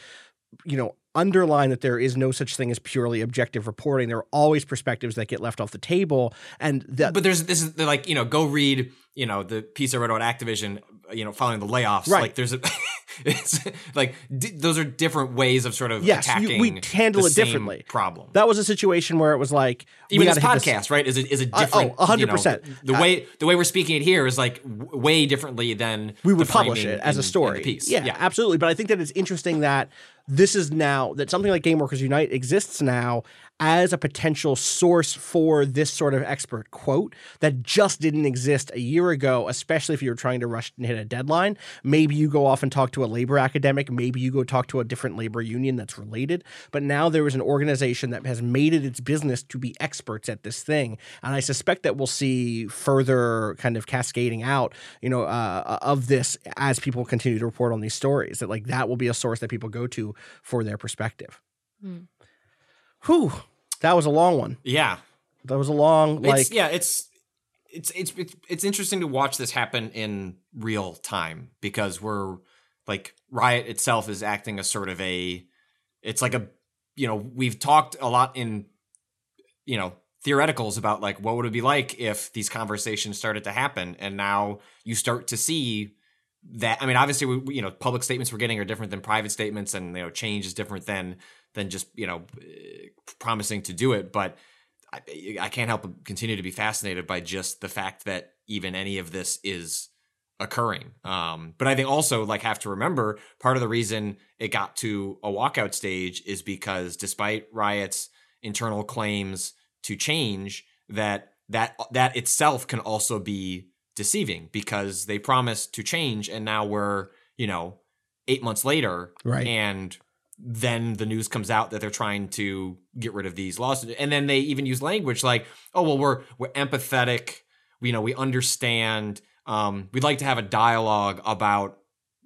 you know underline that there is no such thing as purely objective reporting there are always perspectives that get left off the table and that But there's this is like you know go read you know the piece I wrote about Activision you know following the layoffs Right. like there's a it's like d- those are different ways of sort of yes you, attacking we handle it differently problem that was a situation where it was like we even this podcast right is a, is a Uh, oh, different 100%. you know, the Uh, way the way we're speaking it here is like w- way differently than we would publish it as a story. piece Yeah, absolutely. But I think that it's interesting that this is now that something like Game Workers Unite exists now as a potential source for this sort of expert quote that just didn't exist a year ago, especially if you were trying to rush and hit a deadline. Maybe you go off and talk to a labor academic, maybe you go talk to a different labor union that's related. But now there is an organization that has made it its business to be experts at this thing. And I suspect that we'll see further kind of cascading out, you know, uh, of this as people continue to report on these stories. That like that will be a source that people go to for their perspective. Hmm. Whew, that was a long one. yeah That was a long like it's, yeah, it's, it's it's it's it's interesting to watch this happen in real time because we're like Riot itself is acting as sort of a it's like a you know we've talked a lot in you know theoreticals about like what would it be like if these conversations started to happen and now you start to see that i mean obviously we, we- you know public statements we're getting are different than private statements and you know change is different than than just you know eh, promising to do it but I, I can't help but continue to be fascinated by just the fact that even any of this is occurring. Um, but I think also like have to remember part of the reason it got to a walkout stage is because despite riots internal claims to change that that that itself can also be deceiving because they promised to change and now we're you know 8 months later Right. and then the news comes out that they're trying to get rid of these lawsuits. And then they even use language like oh well we're we're empathetic. You know we understand um we'd like to have a dialogue about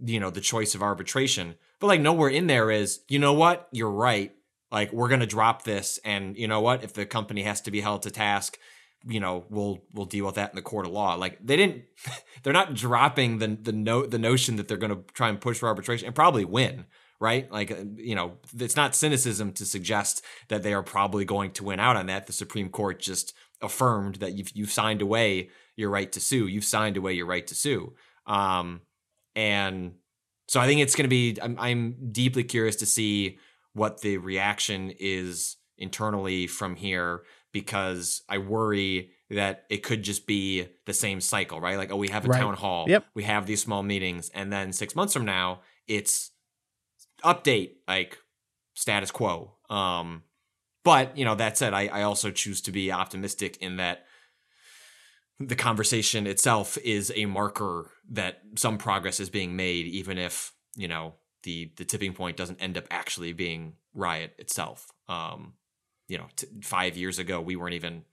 you know the choice of arbitration. But like nowhere in there is you know what? You're right. Like we're to drop this. And you know what? If the company has to be held to task you know we'll we'll deal with that in the court of law. Like they didn't they're not dropping the the no, the notion that they're to try and push for arbitration and probably win right like uh, you know it's not cynicism to suggest that they are probably going to win out on that the supreme court just affirmed that you've you've signed away your right to sue you've signed away your right to sue um and so i think it's going to be I'm, I'm deeply curious to see what the reaction is internally from here because I worry that it could just be the same cycle, right? Like, oh, we have a Right. town hall, Yep. we have these small meetings, and then six months from now, it's update like status quo. Um, but you know, that said, I, I also choose to be optimistic in that the conversation itself is a marker that some progress is being made, even if you know the the tipping point doesn't end up actually being riot itself. Um, you know, t- five years ago, we weren't even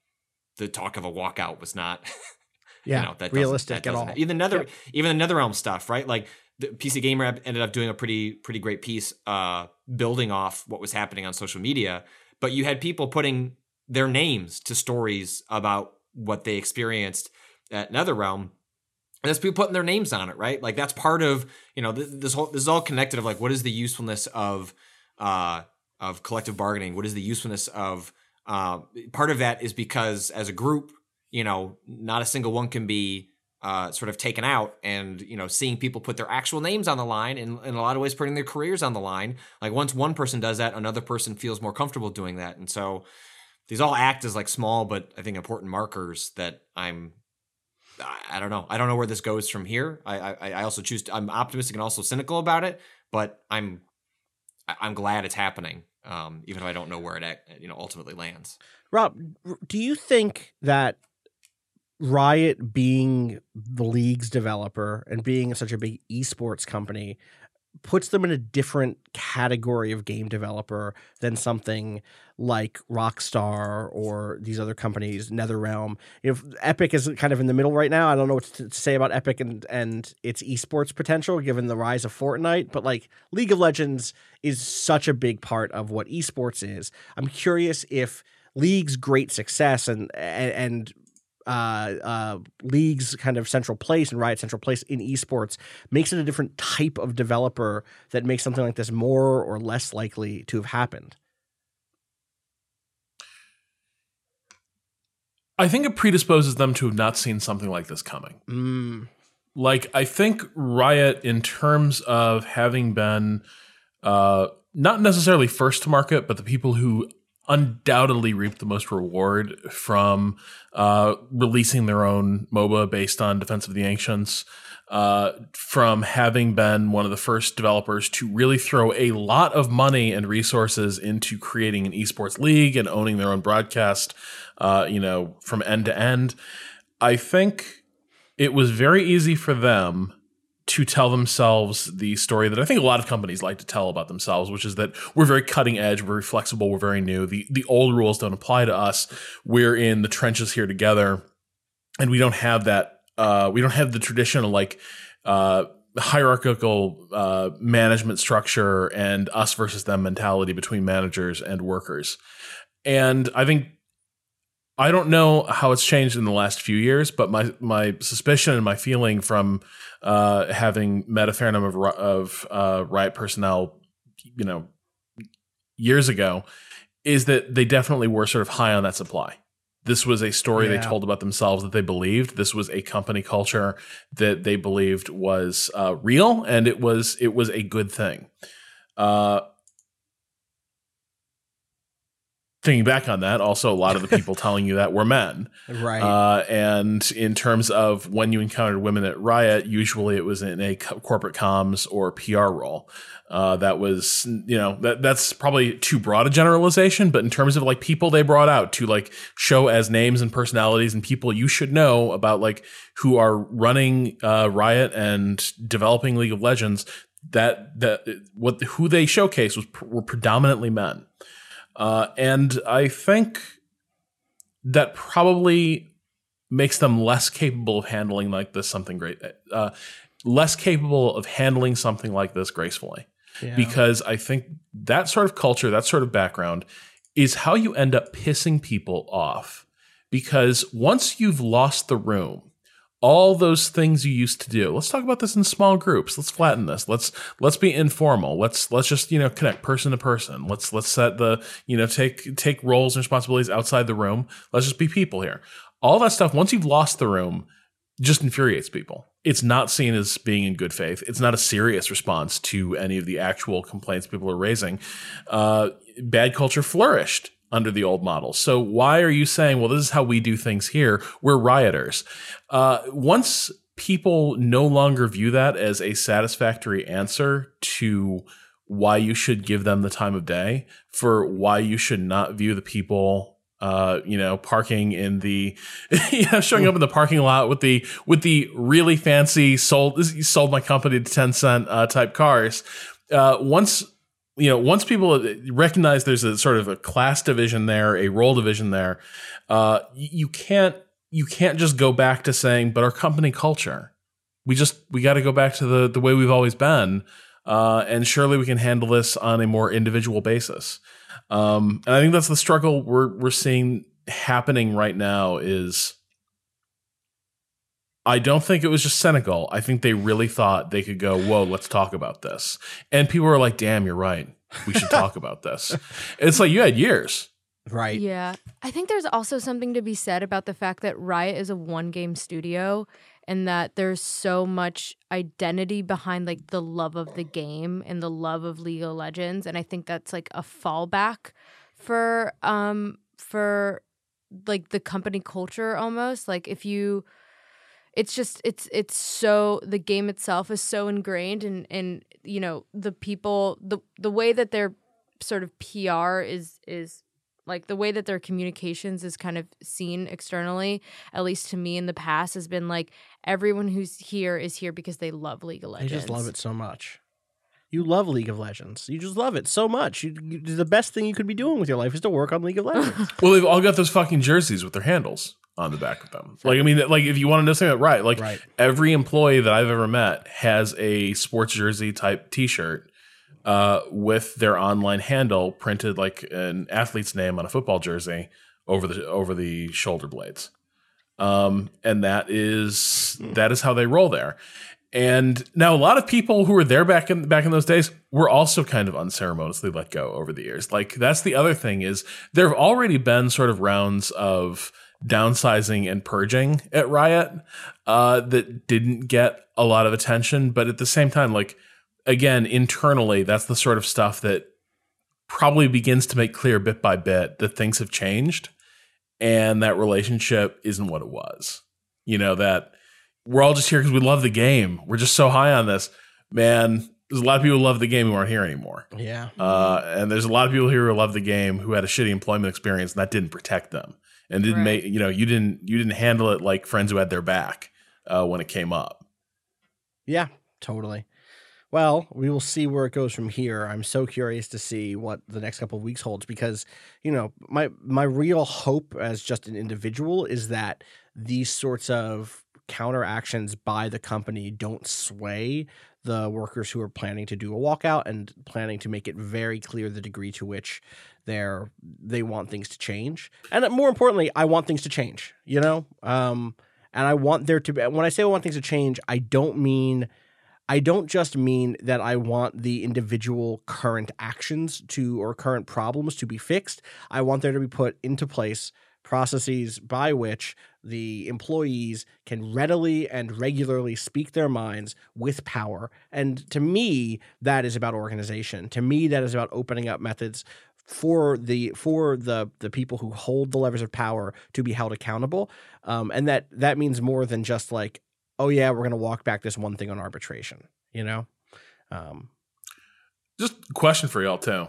the talk of a walkout was not. Yeah, you know, that doesn't- realistic that at all. Even Nether, Yep. even the NetherRealm stuff, right? Like the PC Gamer ended up doing a pretty pretty great piece, uh, building off what was happening on social media. But you had people putting their names to stories about what they experienced at NetherRealm. And that's people putting their names on it, right? Like that's part of you know this, this whole this is all connected of like what is the usefulness of uh of collective bargaining? What is the usefulness of uh, part of that is because as a group, you know, not a single one can be uh, sort of taken out and you know seeing people put their actual names on the line and in a lot of ways putting their careers on the line. Like once one person does that another person feels more comfortable doing that. And so these all act as like small but i think important markers that i'm i don't know. I don't know where this goes from here. I i, I also choose to, i'm optimistic and also cynical about it but i'm i'm glad it's happening um, even if i don't know where it you know ultimately lands. Rob, do you think that Riot being the league's developer and being such a big esports company puts them in a different category of game developer than something like Rockstar or these other companies, NetherRealm. If Epic is kind of in the middle right now, I don't know what to say about Epic and and its esports potential given the rise of Fortnite, but like League of Legends is such a big part of what esports is. I'm curious if League's great success and and, and uh, uh, League's kind of central place and Riot central place in esports makes it a different type of developer that makes something like this more or less likely to have happened. I think it predisposes them to have not seen something like this coming. Mm. Like I think Riot, in terms of having been uh, not necessarily first to market, but the people who undoubtedly reaped the most reward from uh, releasing their own MOBA based on Defense of the Ancients, uh, from having been one of the first developers to really throw a lot of money and resources into creating an esports league and owning their own broadcast, uh, you know, from end to end. I think it was very easy for them to tell themselves the story that I think a lot of companies like to tell about themselves, which is that we're very cutting edge, we're very flexible, we're very new. The the old rules don't apply to us. We're in the trenches here together, and we don't have that. Uh, we don't have the traditional like uh, hierarchical uh, management structure and us versus them mentality between managers and workers. And I think I don't know how it's changed in the last few years, but my my suspicion and my feeling from uh, having met a fair number of, of uh, riot personnel, you know, years ago, is that they definitely were sort of high on that supply. This was a story Yeah. they told about themselves that they believed. This was a company culture that they believed was uh, real, and it was it was a good thing. Uh, thinking back on that, also a lot of the people telling you that were men. Right. Uh, and in terms of when you encountered women at Riot, usually it was in a co- corporate comms or PR role. Uh, that was, you know, that that's probably too broad a generalization, but in terms of like people they brought out to like show as names and personalities and people you should know about like who are running uh, Riot and developing League of Legends, that that what who they showcased was were predominantly men. Uh, and I think that probably makes them less capable of handling like this something great, uh, less capable of handling something like this gracefully. Yeah. Because I think that sort of culture, that sort of background, is how you end up pissing people off. Because once you've lost the room, all those things you used to do. Let's talk about this in small groups. Let's flatten this. Let's let's be informal. Let's let's just you know connect person to person. Let's let's set the you know take take roles and responsibilities outside the room. Let's just be people here. All that stuff. Once you've lost the room, just infuriates people. It's not seen as being in good faith. It's not a serious response to any of the actual complaints people are raising. Uh, bad culture flourished under the old model. So why are you saying, well, this is how we do things here? We're rioters. Uh, once people no longer view that as a satisfactory answer to why you should give them the time of day, for why you should not view the people uh, you know, parking in the, you know, showing up in the parking lot with the with the really fancy sold sold my company to Tencent uh, type cars. Uh, once you know, once people recognize there's a sort of a class division there, a role division there, uh, you can't you can't just go back to saying, but our company culture, we just we got to go back to the the way we've always been, uh, and surely we can handle this on a more individual basis. Um, and I think that's the struggle we're we're seeing happening right now. Is I don't think it was just Senegal. I think they really thought they could go, whoa, let's talk about this. And people were like, damn, you're right. We should talk about this. It's like you had years. right. Yeah. I think there's also something to be said about the fact that Riot is a one game studio and that there's so much identity behind like the love of the game and the love of League of Legends and I think that's like a fallback for um for like the company culture almost like if you it's just it's it's so the game itself is so ingrained and and you know the people the the way that their sort of PR is is like the way that their communications is kind of seen externally at least to me in the past has been like everyone who's here is here because they love League of Legends. I just love it so much. You love League of Legends. You just love it so much. You, you, the best thing you could be doing with your life is to work on League of Legends. Well, they've all got those fucking jerseys with their handles on the back of them. Like, I mean, like if you want to know something, right? Like Right. every employee that I've ever met has a sports jersey type T-shirt uh, with their online handle printed like an athlete's name on a football jersey over the over the shoulder blades. Um, and that is that is how they roll there. And now a lot of people who were there back in back in those days were also kind of unceremoniously let go over the years. Like that's the other thing is there have already been sort of rounds of downsizing and purging at Riot uh, that didn't get a lot of attention, but at the same time, like again internally, that's the sort of stuff that probably begins to make clear bit by bit that things have changed and that relationship isn't what it was. You know that we're all just here because we love the game. We're just so high on this, man. There's a lot of people who love the game who aren't here anymore. yeah. Uh, and there's a lot of people here who love the game who had a shitty employment experience and that didn't protect them and didn't Right. make you know you didn't you didn't handle it like friends who had their back uh, when it came up. Yeah, totally. Well, we will see where it goes from here. I'm so curious to see what the next couple of weeks holds because, you know, my my real hope as just an individual is that these sorts of counteractions by the company don't sway the workers who are planning to do a walkout and planning to make it very clear the degree to which they're they want things to change. And more importantly, I want things to change, you know? Um and I want there to be when I say I want things to change, I don't mean I don't just mean that I want the individual current actions to or current problems to be fixed. I want there to be put into place processes by which the employees can readily and regularly speak their minds with power. And to me, that is about organization. To me, that is about opening up methods for the for the the people who hold the levers of power to be held accountable. Um, and that that means more than just like oh yeah, we're gonna walk back this one thing on arbitration. You know, um, Just a question for y'all too.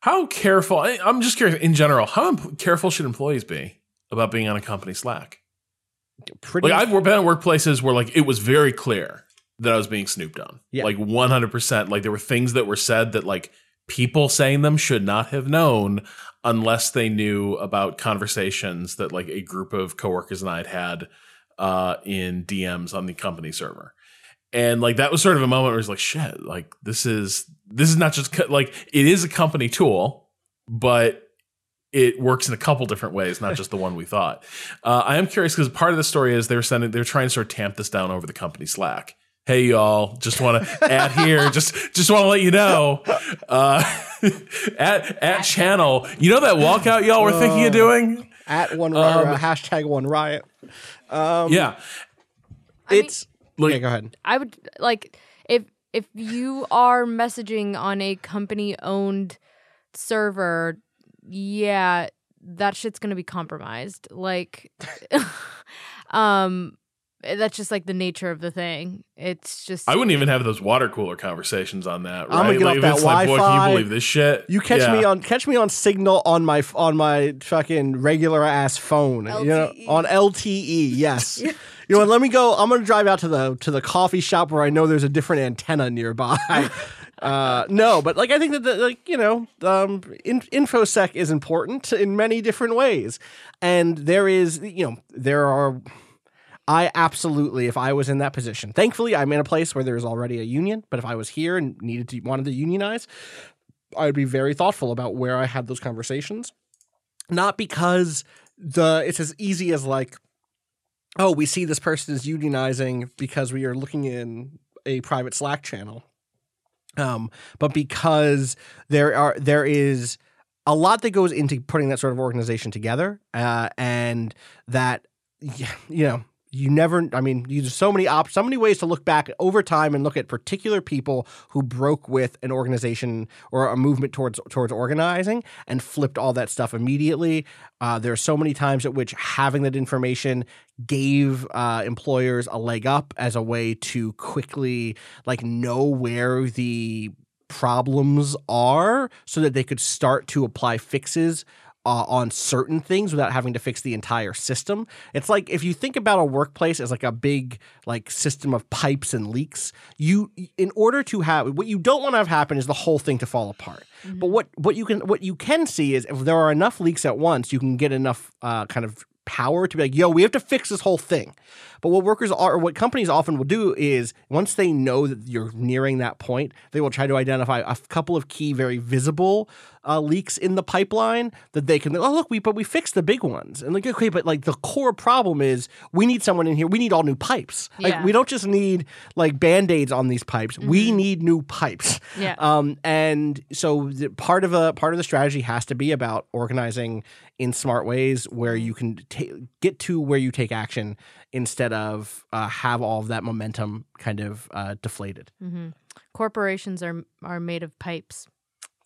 How careful? I, I'm just curious in general. How careful should employees be about being on a company Slack? pretty. Like I've been at workplaces where like it was very clear that I was being snooped on. Yeah. Like 100%. Like there were things that were said that like people saying them should not have known unless they knew about conversations that like a group of coworkers and I had had uh, in DMs on the company server. And like that was sort of a moment where it's like shit, like this is this is not just co- like it is a company tool, but it works in a couple different ways, not just the one we thought. Uh, I am curious because part of the story is they're sending, they're trying to sort of tamp this down over the company Slack. Hey y'all, just want to add here, just just want to let you know, uh, at at channel, you know that walkout y'all were thinking of doing? at one riot, Um, hashtag one riot. Um, yeah, I mean- it's Like- yeah. Go ahead. I would like if if you are messaging on a company owned server, yeah, that shit's gonna be compromised. Like um that's just like the nature of the thing. It's just I wouldn't even have those water cooler conversations on that. Right? I'm gonna get like, off if that it's like, boy, can Wi-Fi. you believe this shit? You catch Yeah. me on catch me on Signal on my on my fucking regular ass phone. You know, LTE. on LTE. Yes. You know, what, let me go. I'm gonna drive out to the to the coffee shop where I know there's a different antenna nearby. uh, no, but like I think that the, like you know, um, in, infosec is important in many different ways, and there is you know there are. I absolutely, if I was in that position, thankfully I'm in a place where there's already a union. But if I was here and needed to wanted to unionize, I'd be very thoughtful about where I had those conversations. Not because the it's as easy as like, oh, we see this person is unionizing because we are looking in a private Slack channel. Um, but because there are there is a lot that goes into putting that sort of organization together, uh, and that you know you never i mean there's so many op- so many ways to look back over time and look at particular people who broke with an organization or a movement towards towards organizing and flipped all that stuff immediately. Uh, there are so many times at which having that information gave uh, employers a leg up as a way to quickly like know where the problems are so that they could start to apply fixes uh, on certain things without having to fix the entire system. It's like if you think about a workplace as like a big like system of pipes and leaks, you in order to have what you don't want to have happen is the whole thing to fall apart. But what what you can what you can see is if there are enough leaks at once, you can get enough uh, kind of power to be like, yo, we have to fix this whole thing. But what workers are, or what companies often will do is once they know that you're nearing that point, they will try to identify a couple of key, very visible uh, leaks in the pipeline that they can. Oh, look, we but we fixed the big ones, and like okay, but like the core problem is we need someone in here. We need all new pipes. Like we don't just need like band aids on these pipes. We need new pipes. Yeah. Um, and so the, part of a part of the strategy has to be about organizing in smart ways where you can ta- get to where you take action instead of uh, have all of that momentum kind of uh, deflated. hmm Corporations are are made of pipes.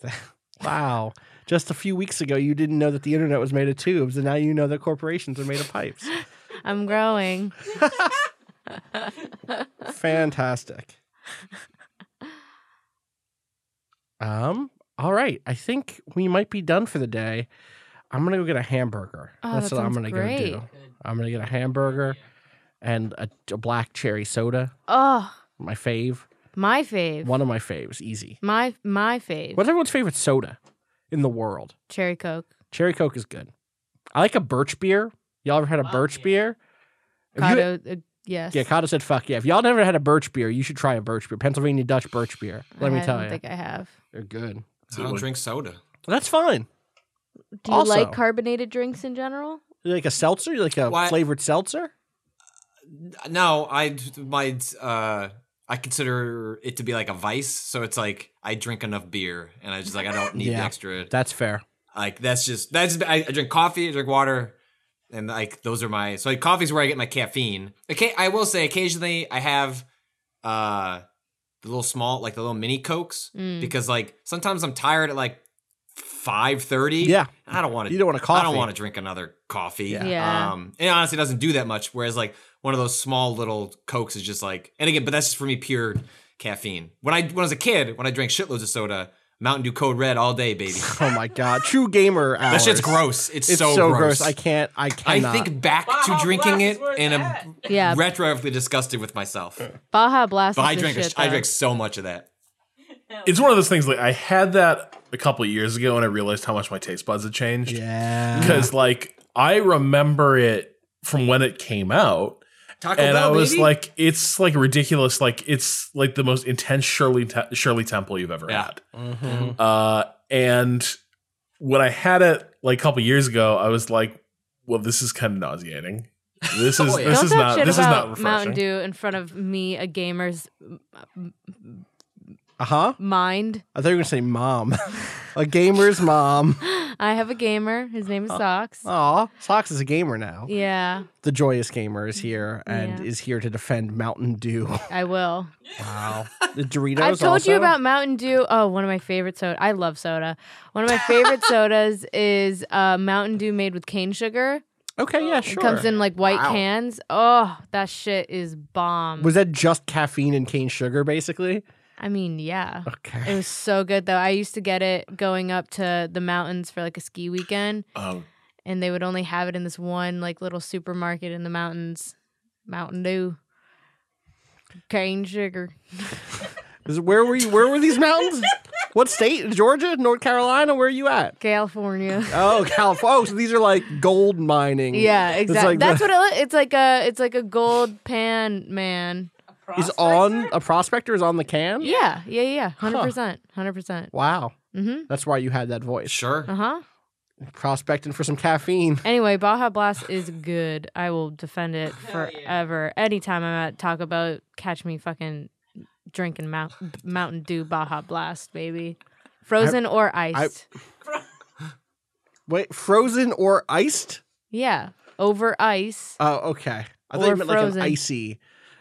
Wow. Just a few weeks ago, you didn't know that the internet was made of tubes, and now you know that corporations are made of pipes. I'm growing. Fantastic. Um. All right. I think we might be done for the day. I'm gonna go get a hamburger. Oh, That's that what I'm sounds gonna great. go do. I'm gonna get a hamburger and a, a black cherry soda. Oh, My fave. My fave. One of my faves. Easy. My my fave. What's everyone's favorite soda in the world? Cherry Coke. Cherry Coke is good. I like a birch beer. Y'all ever had a birch beer? Have you- Kato, uh, yes. yeah, Kato said fuck yeah. If y'all never had a birch beer, you should try a birch beer. Pennsylvania Dutch birch beer. Let me I tell don't think I have. They're good. I don't drink soda. That's fine. Do you Also- like carbonated drinks in general? You like a seltzer? You like a Why- flavored seltzer? No, I my uh I consider it to be like a vice. So it's like I drink enough beer, and I just like I don't need the Yeah. extra. That's fair. Like that's just that's I, I drink coffee, I drink water, and like those are my so like coffee's where I get my caffeine. Okay, I will say occasionally I have uh the little small like the little mini cokes Mm. because like sometimes I'm tired at like five thirty. Yeah. I don't want to. You don't want a I coffee. I don't want to drink another coffee. Yeah. Yeah. Um, it honestly doesn't do that much. Whereas like one of those small little cokes is just like, and again, but that's just for me pure caffeine. When I when I was a kid, when I drank shitloads of soda, Mountain Dew Code Red all day, baby. Oh my god. True gamer hours. That shit's gross. It's, It's so, so, gross. gross. I can't I I think back to drinking it and I'm Yeah. retroactively disgusted with myself. Baja Blast. But I drank shit, I drank so much of that. It's one of those things like I had that a couple of years ago and I realized how much my taste buds had changed. Yeah. Because like I remember it from when it came out. Taco and Bell, I was baby. like, it's like ridiculous. Like it's like the most intense Shirley Te- Shirley Temple you've ever Yeah. had. Uh, and when I had it like a couple years ago, I was like, well, this is kind of nauseating. This is Oh, yeah. this Don't is not this is not refreshing. Mountain Dew in front of me, a gamer's Uh-huh. mind. I thought you were gonna say mom. a gamer's mom. I have a gamer. His name is Socks. Aw. Socks is a gamer now. Yeah, The joyous gamer is here and Yeah. is here to defend Mountain Dew. I will. Wow. The Doritos. I've told also? you about Mountain Dew. Oh, one of my favorite soda. I love soda. One of my favorite sodas is uh, Mountain Dew made with cane sugar. Okay, yeah, sure. It comes in like white Wow. cans. Oh, that shit is bomb. Was that just caffeine and cane sugar, basically? I mean, yeah. Okay. It was so good though. I used to get it going up to the mountains for like a ski weekend, Oh, and they would only have it in this one like little supermarket in the mountains. Mountain Dew, cane sugar. Is- where were you? Where were these mountains? what state? Georgia, North Carolina? Where are you at? California. Oh, California. Oh, so these are like gold mining. Yeah, exactly. like That's the- what it. It's like a. It's like a gold pan man. Is on a prospector is on the can. Yeah, yeah, yeah. Hundred percent. Hundred percent. Wow. Mm-hmm. That's why you had that voice. Sure. Uh huh. Prospecting for some caffeine. Anyway, Baja Blast is good. I will defend it forever. Anytime I'm at Taco Bell, catch me fucking drinking Mount, Mountain Dew Baja Blast, baby. Frozen or iced. Wait, frozen or iced? yeah, over ice. Oh, okay. I thought or you meant like frozen. an icy.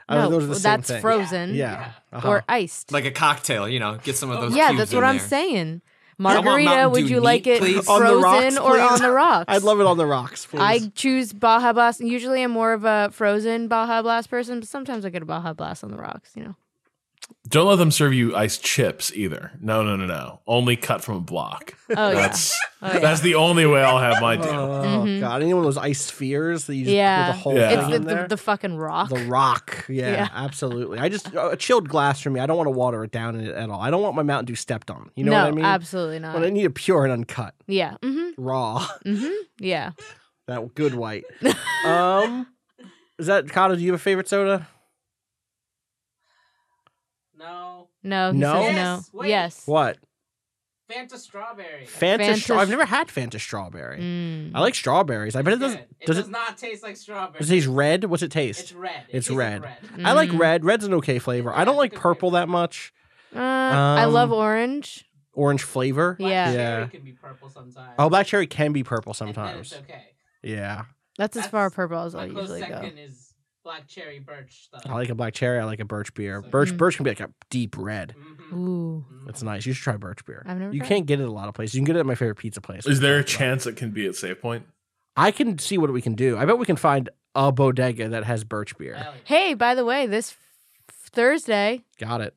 I No, thought those are the same that's thing. frozen. Yeah. Uh-huh. Or iced. Like a cocktail, you know, get some of those. yeah, cubes that's in what I'm there. saying. Margarita, would Dew you like it please? On the frozen rocks, or on the rocks? I'd love it on the rocks, please. I choose Baja Blast. Usually, I'm more of a frozen Baja Blast person, but sometimes I get a Baja Blast on the rocks. You know. Don't let them serve you iced chips either. No, no, no, no. Only cut from a block. Oh That's yeah. Oh, yeah. that's the only way I'll have my deal. Oh god! Any one of those ice spheres that you just Yeah. put the whole Yeah. thing It's the, in there? the, the fucking rock. The rock, yeah, Yeah. absolutely. I just a chilled glass for me. I don't want to water it down in it at all. I don't want my Mountain Dew stepped on. You know no, what I mean? absolutely not. But I need it pure and uncut, yeah. Mm-hmm. raw. Mm-hmm. Yeah. that good white. um, is that Kato? Do you have a favorite soda? No. No. He No? says Yes, no. wait. Yes. What? Fanta strawberry. Fanta. Fanta Stra- I've never had Fanta strawberry. Mm. I like strawberries. I bet it doesn't. Good. It Does does, it? not taste like strawberry. Does it taste red? What's it taste? It's red. It It's tastes red. like I like Mm. red. Red's an okay flavor. I don't like purple flavor. that much. Uh, I love Um, orange. Orange flavor. Black Yeah. cherry Yeah. can be purple sometimes. Oh, black cherry can be purple and then sometimes. it's okay. Yeah. That's as far purple as I close usually go. is black cherry birch stuff. I like a black cherry. I like a birch beer. So- Birch Mm. birch can be like a deep red. Mhm. Ooh. It's nice. You should try birch beer. I've never You tried can't get it at a lot of places. You can get it at my favorite pizza place. Is there a chance it can be at Save Point? I can see what we can do. I bet we can find a bodega that has birch beer. Hey, by the way, this f- Thursday Got it.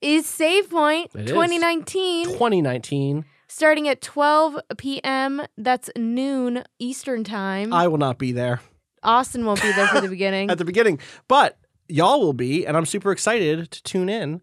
is Save Point It is. 2019, 2019. starting at 12 p.m. That's noon Eastern time. I will not be there Austin won't be there for the beginning. at the beginning, but y'all will be, and I'm super excited to tune in.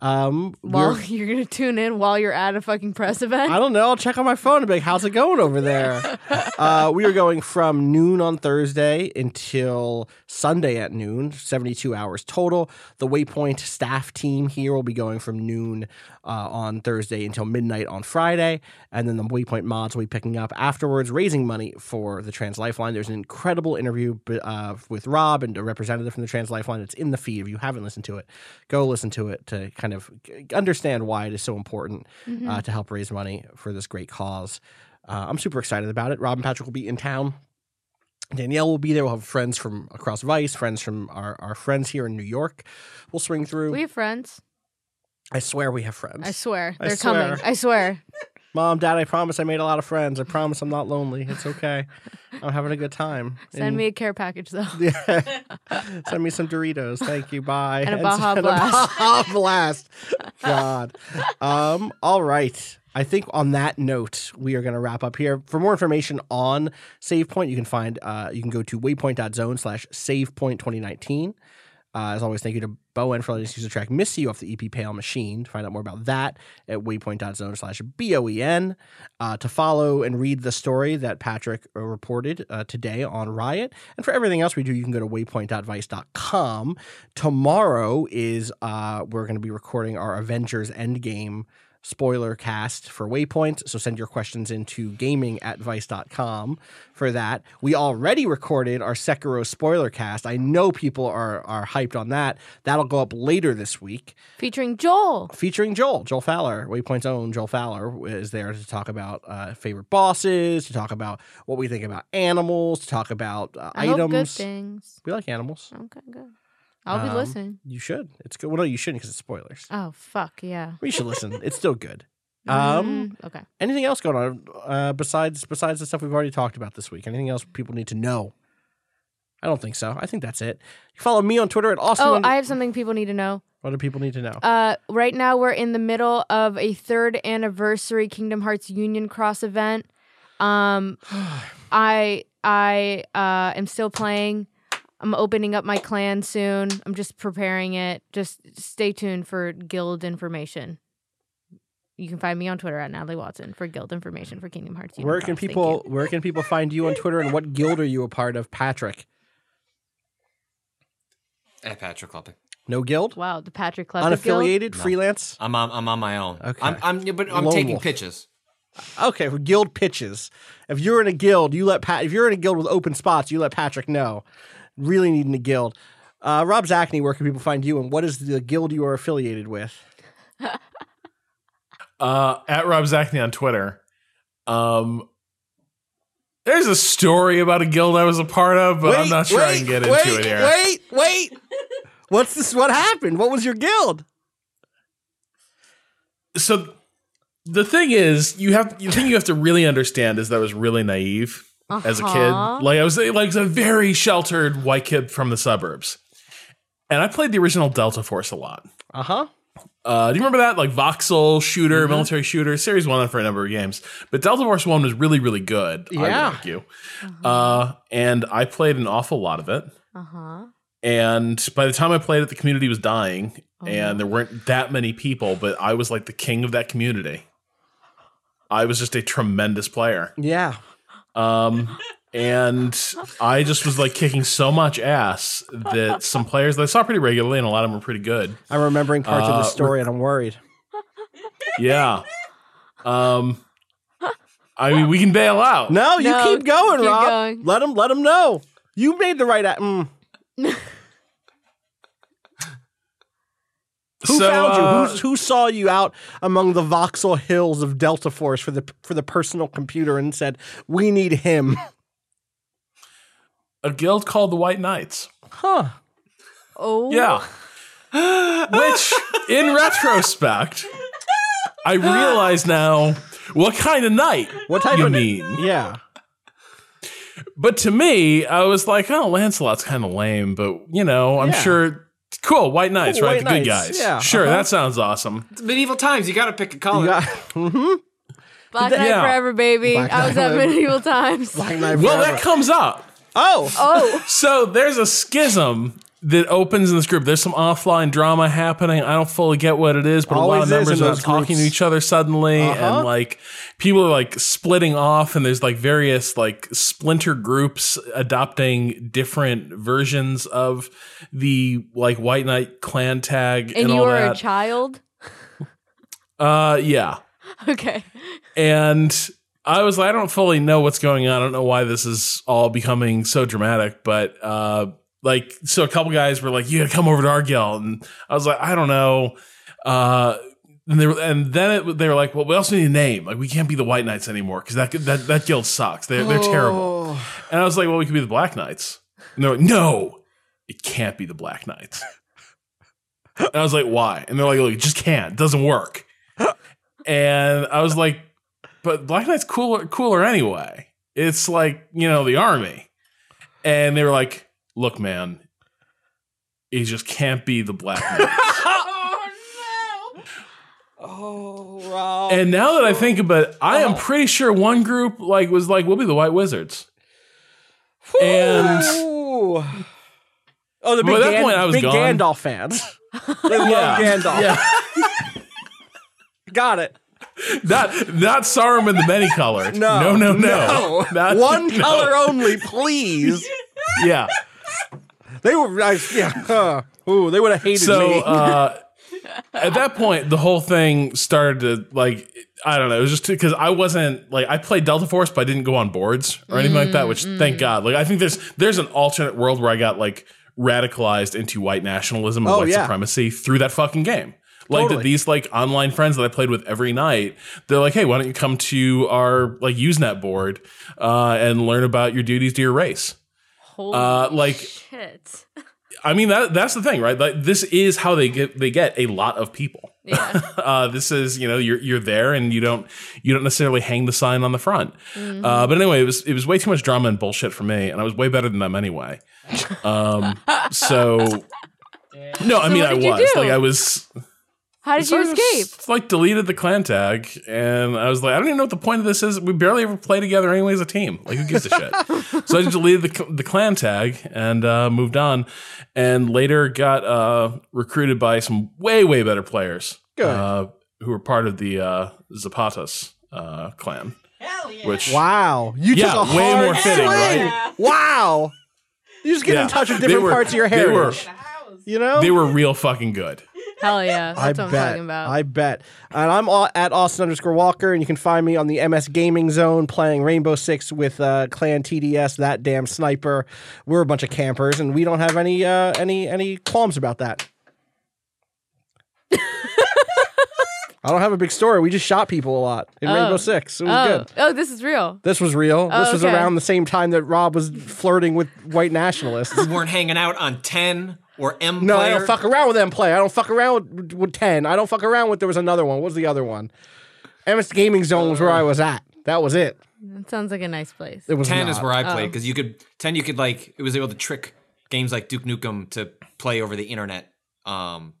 Um, while you're gonna tune in while you're at a fucking press event. I don't know. I'll check on my phone and be like, how's it going over there? uh, we are going from noon on Thursday until Sunday at noon, 72 hours total. The Waypoint staff team here will be going from noon uh, on Thursday until midnight on Friday. And then the Waypoint mods will be picking up afterwards, raising money for the Trans Lifeline. There's an incredible interview uh, with Rob and a representative from the Trans Lifeline. It's in the feed. If you haven't listened to it, go listen to it to kind of understand why it is so important Mm-hmm. uh, to help raise money for this great cause. Uh, I'm super excited about it. Rob and Patrick will be in town. Danielle will be there. We'll have friends from across Vice, friends from our, our friends here in New York. We'll swing through. we have friends. I swear we have friends. I swear I they're swear. coming. I swear. Mom, Dad, I promise I made a lot of friends. I promise I'm not lonely. It's okay. I'm having a good time. Send And- me a care package though. Yeah. Send me some Doritos. Thank you. Bye. And a Baja and Blast. Baja Blast. God. Um, all right. I think on that note, we are going to wrap up here. For more information on SavePoint, you can find, uh, you can go to waypoint.zone slash SavePoint 2019. Uh, as always, thank you to Boen for letting us use the track Miss You off the EP Pale Machine. To find out more about that at waypoint.zone slash B-O-E-N. Uh, to follow and read the story that Patrick uh, reported uh, today on Riot. And for everything else we do, you can go to waypoint.vice.com. Tomorrow is, uh, we're going to be recording our Avengers Endgame spoiler cast for Waypoint. So send your questions into gaming at vice.com for that. We already recorded our Sekiro spoiler cast. I know people are, are hyped on that. That'll go up later this week Featuring Joel. featuring Joel, Joel Fowler, Waypoint's own Joel Fowler is there to talk about uh, favorite bosses, to talk about what we think about animals, to talk about uh, I hope good items. things. We like animals. Okay, good. I'll be Um, listening. You should. It's good. Well, no, you shouldn't because it's spoilers. Oh fuck yeah. We should listen. It's still good. Um, Mm, okay. anything else going on uh, besides besides the stuff we've already talked about this week? Anything else people need to know? I don't think so. I think that's it. You follow me on Twitter at Austin. Oh, I have something people need to know. what do people need to know? Uh, right now we're in the middle of a third anniversary Kingdom Hearts Union Cross event. Um, I I uh am still playing. I'm opening up my clan soon. I'm just preparing it. Just stay tuned for guild information. You can find me on Twitter at Natalie Watson for guild information for Kingdom Hearts. Union where can people where can people find you on Twitter and what guild are you a part of, Patrick? At Patrick Klepek. No guild? Wow, the Patrick Klepek Guild? Unaffiliated? No. freelance? I'm on, I'm on my own. Okay. I'm, I'm yeah, but I'm Lone taking wolf. pitches. Okay, for guild pitches. If you're in a guild, you let Pat if you're in a guild with open spots, you let Patrick know. Really needing a guild. Uh, Rob Zacny, where can people find you and what is the guild you are affiliated with? Uh, at Rob Zacny on Twitter. Um, There's a story about a guild I was a part of, but I'm not sure I can get into wait, it here. Wait, wait. What's this? What happened? What was your guild? So the thing is, you have the thing you have to really understand is that I was really naive as a Uh-huh. kid. Like I was like a very sheltered white kid from the suburbs, and I played the original Delta Force a lot. Uh huh. Uh, do you remember that? Like voxel shooter, military shooter, series one for a number of games. But Delta Force one was really, really good. I would Yeah. argue. Uh, and I played an awful lot of it. Uh huh. And by the time I played it, the community was dying, Oh. and there weren't that many people. But I was like the king of that community. I was just a tremendous player. Yeah. Um, and I just was like kicking so much ass that some players that I saw pretty regularly, and a lot of them were pretty good. I'm remembering parts of Uh, the story, and I'm worried. Yeah. Um. I mean, we can bail out. No, you No, keep going, keep Rob. going. Let him. Let him know. You made the right. a- Mm. Who So, found you? uh, Who's, who saw you out among the voxel hills of Delta Force for the for the personal computer and said, "We need him." a guild called the White Knights. Huh? Oh. Yeah. Which, in retrospect, I realize now what kind of knight What type you of mean. Yeah. But to me, I was like, oh, Lancelot's kind of lame, but you know, I'm Yeah. sure. Cool, White Knights, Cool, right? White the good guys. yeah, Sure, uh-huh. that sounds awesome. It's medieval times. You got to pick a color. Got, mm-hmm. Black Knight Yeah. Forever, baby. Black I was Knight at medieval times. Black Knight Well, that comes up. oh, Oh. So there's a schism that opens in this group. There's some offline drama happening. I don't fully get what it is, but a lot of members are those talking to each other suddenly, Uh-huh. and like people are like splitting off, and there's like various like splinter groups adopting different versions of the like White Knight clan tag and, And you all were a child? uh, yeah. Okay. and I was like, I don't fully know what's going on. I don't know why this is all becoming so dramatic, but uh, like, so a couple guys were like, "You gotta come over to our guild," and I was like, I don't know. Uh, and they were, and then it, they were like, "Well, we also need a name. Like, we can't be the White Knights anymore because that that that guild sucks. They're they're terrible." And I was like, "Well, we could be the Black Knights." And they're like, "No, it can't be the Black Knights." and I was like, "Why?" And they're like, "Look, it just can't. It doesn't work." and I was like, "But Black Knight's cooler cooler anyway. It's like you know the army." And they were like, "Look, man, it just can't be the Black Knights." oh, no. Oh, Rob. and now that I think about it, I am oh. pretty sure one group like was like, "We'll be the White Wizards." And oh, the big, at that Gan- point, I was big gone. Gandalf fans. they love Yeah. Gandalf. Yeah. Got it. not not Saruman the many colored. No, no, no, no. Not- One no. color only, please. Yeah. They were, I, yeah. uh, ooh, they would have hated So me. uh, at that point, the whole thing started to like I don't know. It was just because I wasn't like I played Delta Force, but I didn't go on boards or anything like that. Which thank God. Like I think there's there's an alternate world where I got like radicalized into white nationalism and Oh, white yeah. supremacy through that fucking game. Like Totally. that these like online friends that I played with every night, they're like, hey, why don't you come to our like Usenet board uh, and learn about your duties to your race? Holy Uh, like shit. I mean that that's the thing, right? Like this is how they get they get a lot of people. Yeah. uh, this is you know you're you're there and you don't you don't necessarily hang the sign on the front. Mm-hmm. Uh, but anyway, it was it was way too much drama and bullshit for me, and I was way better than them anyway. Um, so no, I So mean I was do? like I was. How did so you I just, escape? like deleted the clan tag, and I was like, I don't even know what the point of this is. We barely ever play together anyway as a team. Like, who gives a shit? so I just deleted the the clan tag and uh, moved on, and later got uh, recruited by some way way better players, uh, who were part of the uh, Zapatas uh, clan. Hell yeah. Which wow. You Yeah, took a way hard more fitting, swing. right? Wow. You just get Yeah. in touch with different were- parts of your they were- heritage. You know? they were real fucking good. Hell yeah. That's I what I'm bet. talking about. I bet. And I'm au- at Austin underscore Walker, and you can find me on the MS Gaming Zone playing Rainbow Six with uh, Clan TDS. That damn sniper. We're a bunch of campers, and we don't have any uh, any any qualms about that. I don't have a big story. We just shot people a lot in Oh. Rainbow Six. It was oh. good. oh, this is real. This was real. Oh, this was okay. around the same time that Rob was flirting with white nationalists. We weren't hanging out on 10 or M No, I don't fuck around with M play. I don't fuck around with, with 10. I don't fuck around with there was another one. What was the other one? MS Gaming Zone was where I was at. That was it. That sounds like a nice place. It was 10 is where I Oh. played because you could 10 you could like it was able to trick games like Duke Nukem to play over the internet. Um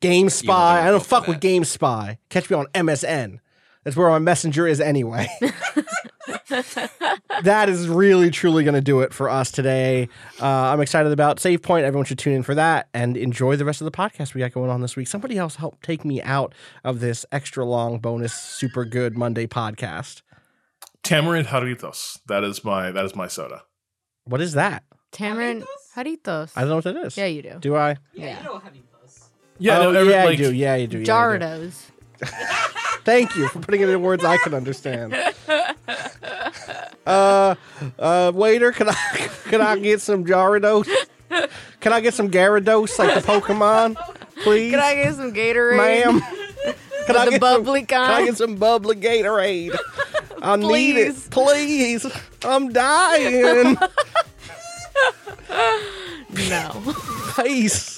GameSpy. don't I don't fuck with. GameSpy. Catch me on MSN. That's where my messenger is anyway. that is really truly going to do it for us today. Uh, I'm excited about Save Point. Everyone should tune in for that and enjoy the rest of the podcast we got going on this week. Somebody else help take me out of this extra long bonus super good Monday podcast. Tamarind Jarritos. That is my that is my soda. What is that? Tamarind Jarritos. I don't know what that is. Yeah, you do. Do I? Yeah. You know Jarritos. Yeah, oh, no, every- yeah, like, I do. Yeah, you do. Yeah, I do. Jardos. Thank you for putting it in words I can understand. Uh, uh, waiter, can I can I get some Gyarados? Can I get some Gyarados like the Pokemon, please, Can I get some Gatorade? ma'am? Can I the get bubbly some, Can I kind? get some bubbly Gatorade? I need it, please. I'm dying. No. Peace.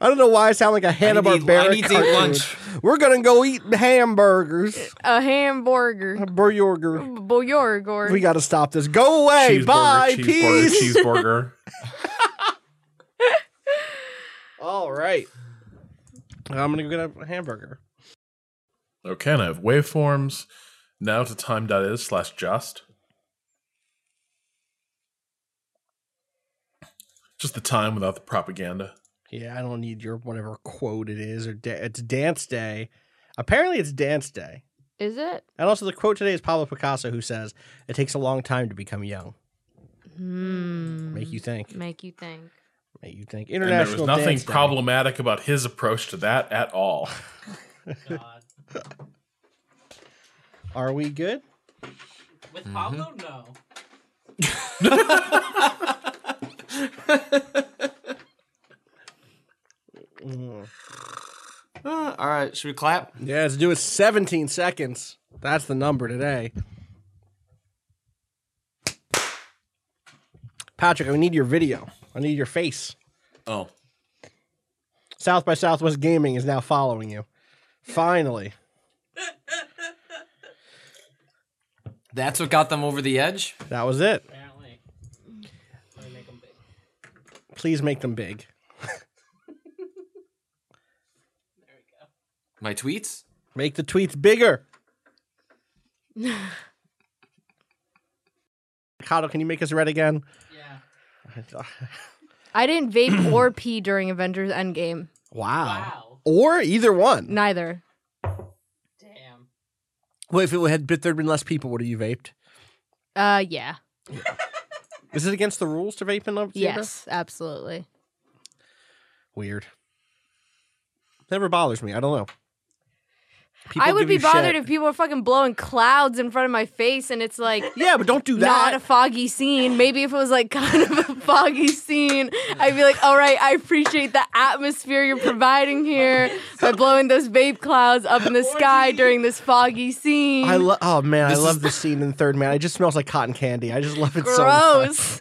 I don't know why I sound like a Hanna need- Barbera I need to eat cartoon. lunch. We're gonna go eat hamburgers. A hamburger. A burger. Boyorgor. We got to stop this. Go away. cheeseburger, Bye. cheeseburger, Peace. cheeseburger. All right. I'm gonna go get a hamburger. Okay, and I have waveforms. Now to time.is slash just. Just the time without the propaganda. Yeah, I don't need your whatever quote it is or da- it's dance day. Apparently, it's dance day. Is it? And also, the quote today is Pablo Picasso, who says, "It takes a long time to become young." Hmm. Make you think. Make you think. Make you think. And there was nothing Dance Day. problematic about his approach to that at all. God. Are we good? With Mm-hmm. Pablo, no. Mm. uh, all right, should we clap? Yeah, let's do it. 17 seconds. That's the number today. Patrick, I need your video. I need your face. Oh. South by Southwest Gaming is now following you. Finally. That's what got them over the edge? That was it. Apparently. Make them big. Please make them big. My tweets? Make the tweets bigger. Kato, can you make us red again? Yeah. I didn't vape or pee during Avengers Endgame. Wow. Wow. Or either one. Neither. Damn. Well, if it had been, there'd been less people, would have you vaped? Uh, yeah. Is it against the rules to vape in a theater? Yes, absolutely. Weird. Never bothers me. I don't know. People I would be bothered shit. if people were fucking blowing clouds in front of my face and it's like Yeah, but don't do that. not a foggy scene. Maybe if it was like kind of a foggy scene, I'd be like, all right, I appreciate the atmosphere you're providing here by blowing those vape clouds up in the sky during this foggy scene. I love. Oh man, This I is- love the scene in Third Man. It just smells like cotton candy. I just love it so much.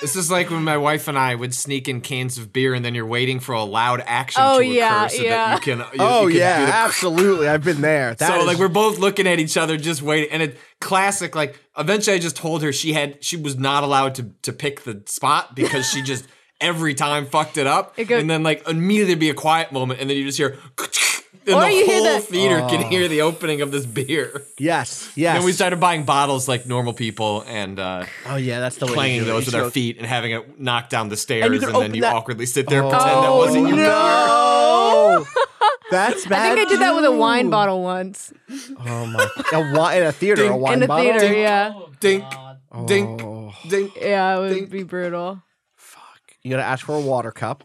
Gross. This is like when my wife and I would sneak in cans of beer, and then you're waiting for a loud action Oh, to occur yeah, so yeah. that you can. You, oh you can oh, yeah, do absolutely. I've been there. That so is- like we're both looking at each other, just waiting, and it classic. Like eventually, I just told her she had she was not allowed to to pick the spot because she just every time fucked it up, It go- and then like immediately there'd be a quiet moment, and then you just hear. And Or the you hear whole the- theater can Oh. hear the opening of this beer. yes, yes. Then we started buying bottles like normal people and uh, Oh yeah, that's the way. to clanging those with our feet and having it knock down the stairs, And and, then you that- awkwardly sit there Oh, pretend that wasn't your beer. no. That's bad. I think I did that with a wine bottle once Oh my! A wine in a theater, a wine in a bottle. theater. Ding. Yeah, Dink, dink, Oh. dink. yeah, it would Ding. be brutal. You gotta ask for a water cup,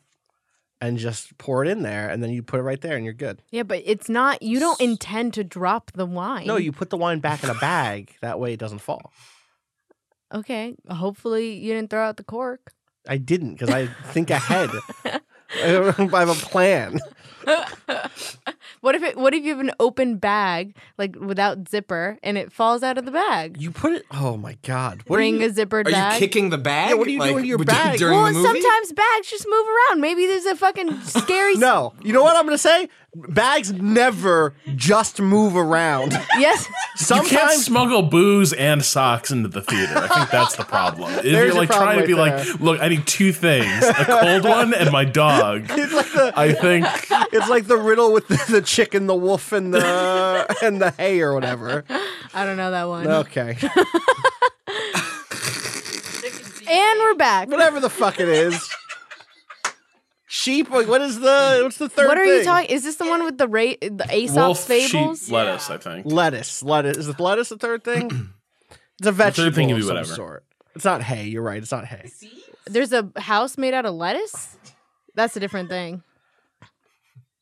and just pour it in there, and then you put it right there, and you're good. Yeah, but it's not. You don't intend to drop the wine. No, you put the wine back in a bag. That way, it doesn't fall. Okay. Hopefully, you didn't throw out the cork. I didn't because I think ahead. I have a plan. What if it? What if you have an open bag, like without zipper, and it falls out of the bag? You put it. Oh my god! What Bring are you, a zippered Are bag. you kicking the bag? Yeah, what are you like, doing to your would- bag? during well, the movie? sometimes bags just move around. Maybe there's a fucking scary. No, you know what I'm gonna say? Bags never just move around. Yes. You can't Sometimes smuggle booze and socks into the theater. I think that's the problem. If you're like problem trying to be right like, there. look, I need two things: a cold one and my dog. it's like the I think it's like the riddle with the, the chicken, the wolf, and the and the hay or whatever. I don't know that one. Okay, And we're back. whatever the fuck it is. Sheep. Like, what is the what's the third? What are you thing? talking? Is this the one with the ra- the Aesop's wolf, fables? sheep, lettuce. I think. Lettuce. Lettuce. Is it lettuce the third thing? It's a vegetable thing can of be some whatever. sort. It's not hay. You're right. It's not hay. There's a house made out of lettuce. That's a different thing.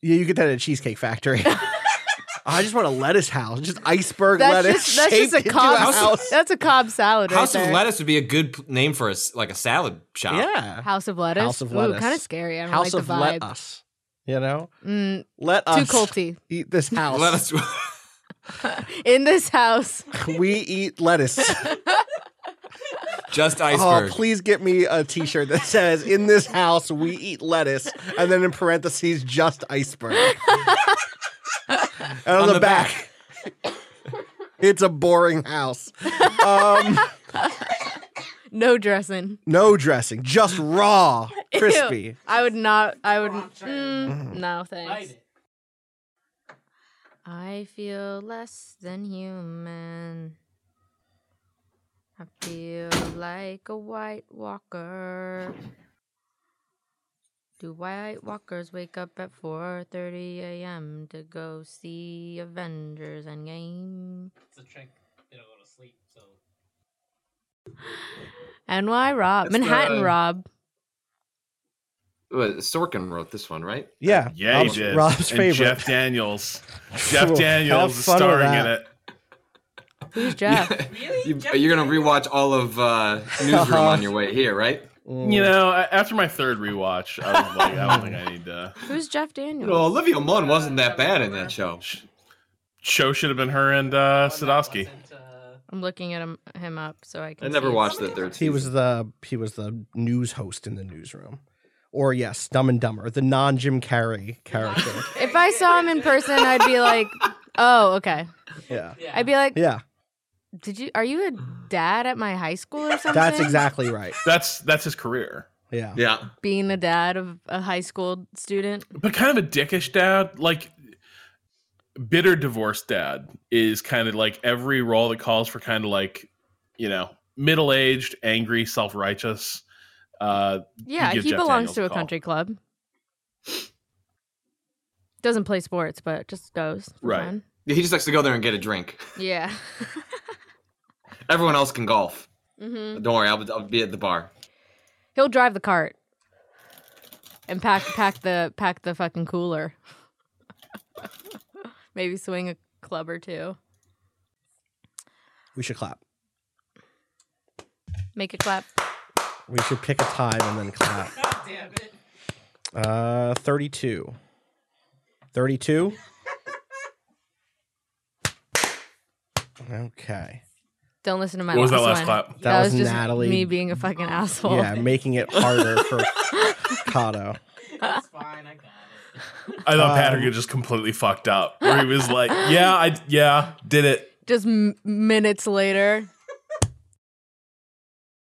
Yeah, you get that at a cheesecake factory. I just want a lettuce house, just iceberg That's lettuce. just that's just a into cob. house. That's a Cobb salad. House right of there. Lettuce would be a good p- name for us, like a salad shop. Yeah, House of lettuce. House of Ooh, lettuce. kind of scary. I don't house like of the vibe. let us. You know, Mm, let too culty. eat this house. Let us. In this house, we eat lettuce. Just iceberg. oh, iceberg. please get me a T-shirt that says "In this house we eat lettuce," and then in parentheses, just iceberg. and on, the, the back, it's a boring house. Um, no dressing. no dressing, just raw, crispy. Ew. I would not. I would. Mm, no, thanks. I feel less than human. I feel like a White Walker. Do White Walkers wake up at 4:30 a.m. to go see Avengers Endgame? It's a trick. They don't go to sleep, so NY Rob, That's Manhattan the- Rob. What, Sorkin wrote this one, right? Yeah, Yeah, he Rob's, did. Rob's and favorite. Jeff Daniels. Jeff Have Daniels is fun with starring in that. it. Who's Jeff? You, you're gonna rewatch all of uh, Newsroom on your way here, right? You know, after my third rewatch, I was like, I don't think I need to. Who's Jeff Daniels? Well, Olivia Munn wasn't that bad in that show. Show should have been her and uh, Sadoski. I'm looking at him him up so I can. I never see. watched that third He season. was the he was the news host in the newsroom, or yes, Dumb and Dumber, the non Jim Carrey character. If I saw him in person, I'd be like, "Oh, okay." yeah, I'd be like, yeah, "Did you? Are you a dad at my high school or something?" that's exactly right. That's that's his career. Yeah, yeah. being a dad of a high school student. But kind of a dickish dad. Like bitter divorced dad is kind of like every role that calls for kind of like, you know, middle aged, angry, self righteous. Uh, Yeah, he Jeff belongs Daniels to a call. country club. Doesn't play sports, but just goes. for Right. fun. He just likes to go there and get a drink. Yeah. Everyone else can golf. hmm Don't worry, I'll, I'll be at the bar. He'll drive the cart and pack pack the pack the fucking cooler. Maybe swing a club or two. we should clap. Make it clap. We should pick a time and then clap. God damn it. Uh, thirty-two. Thirty-two. Okay. Don't listen to my What was that last one. clap? That, That was, was just Natalie. me being a fucking asshole. Yeah, making it harder for Kato. That's fine. I got it. I thought Um, Patrick had just completely fucked up. Where he was like, "Yeah, I yeah did it." Just m- minutes later.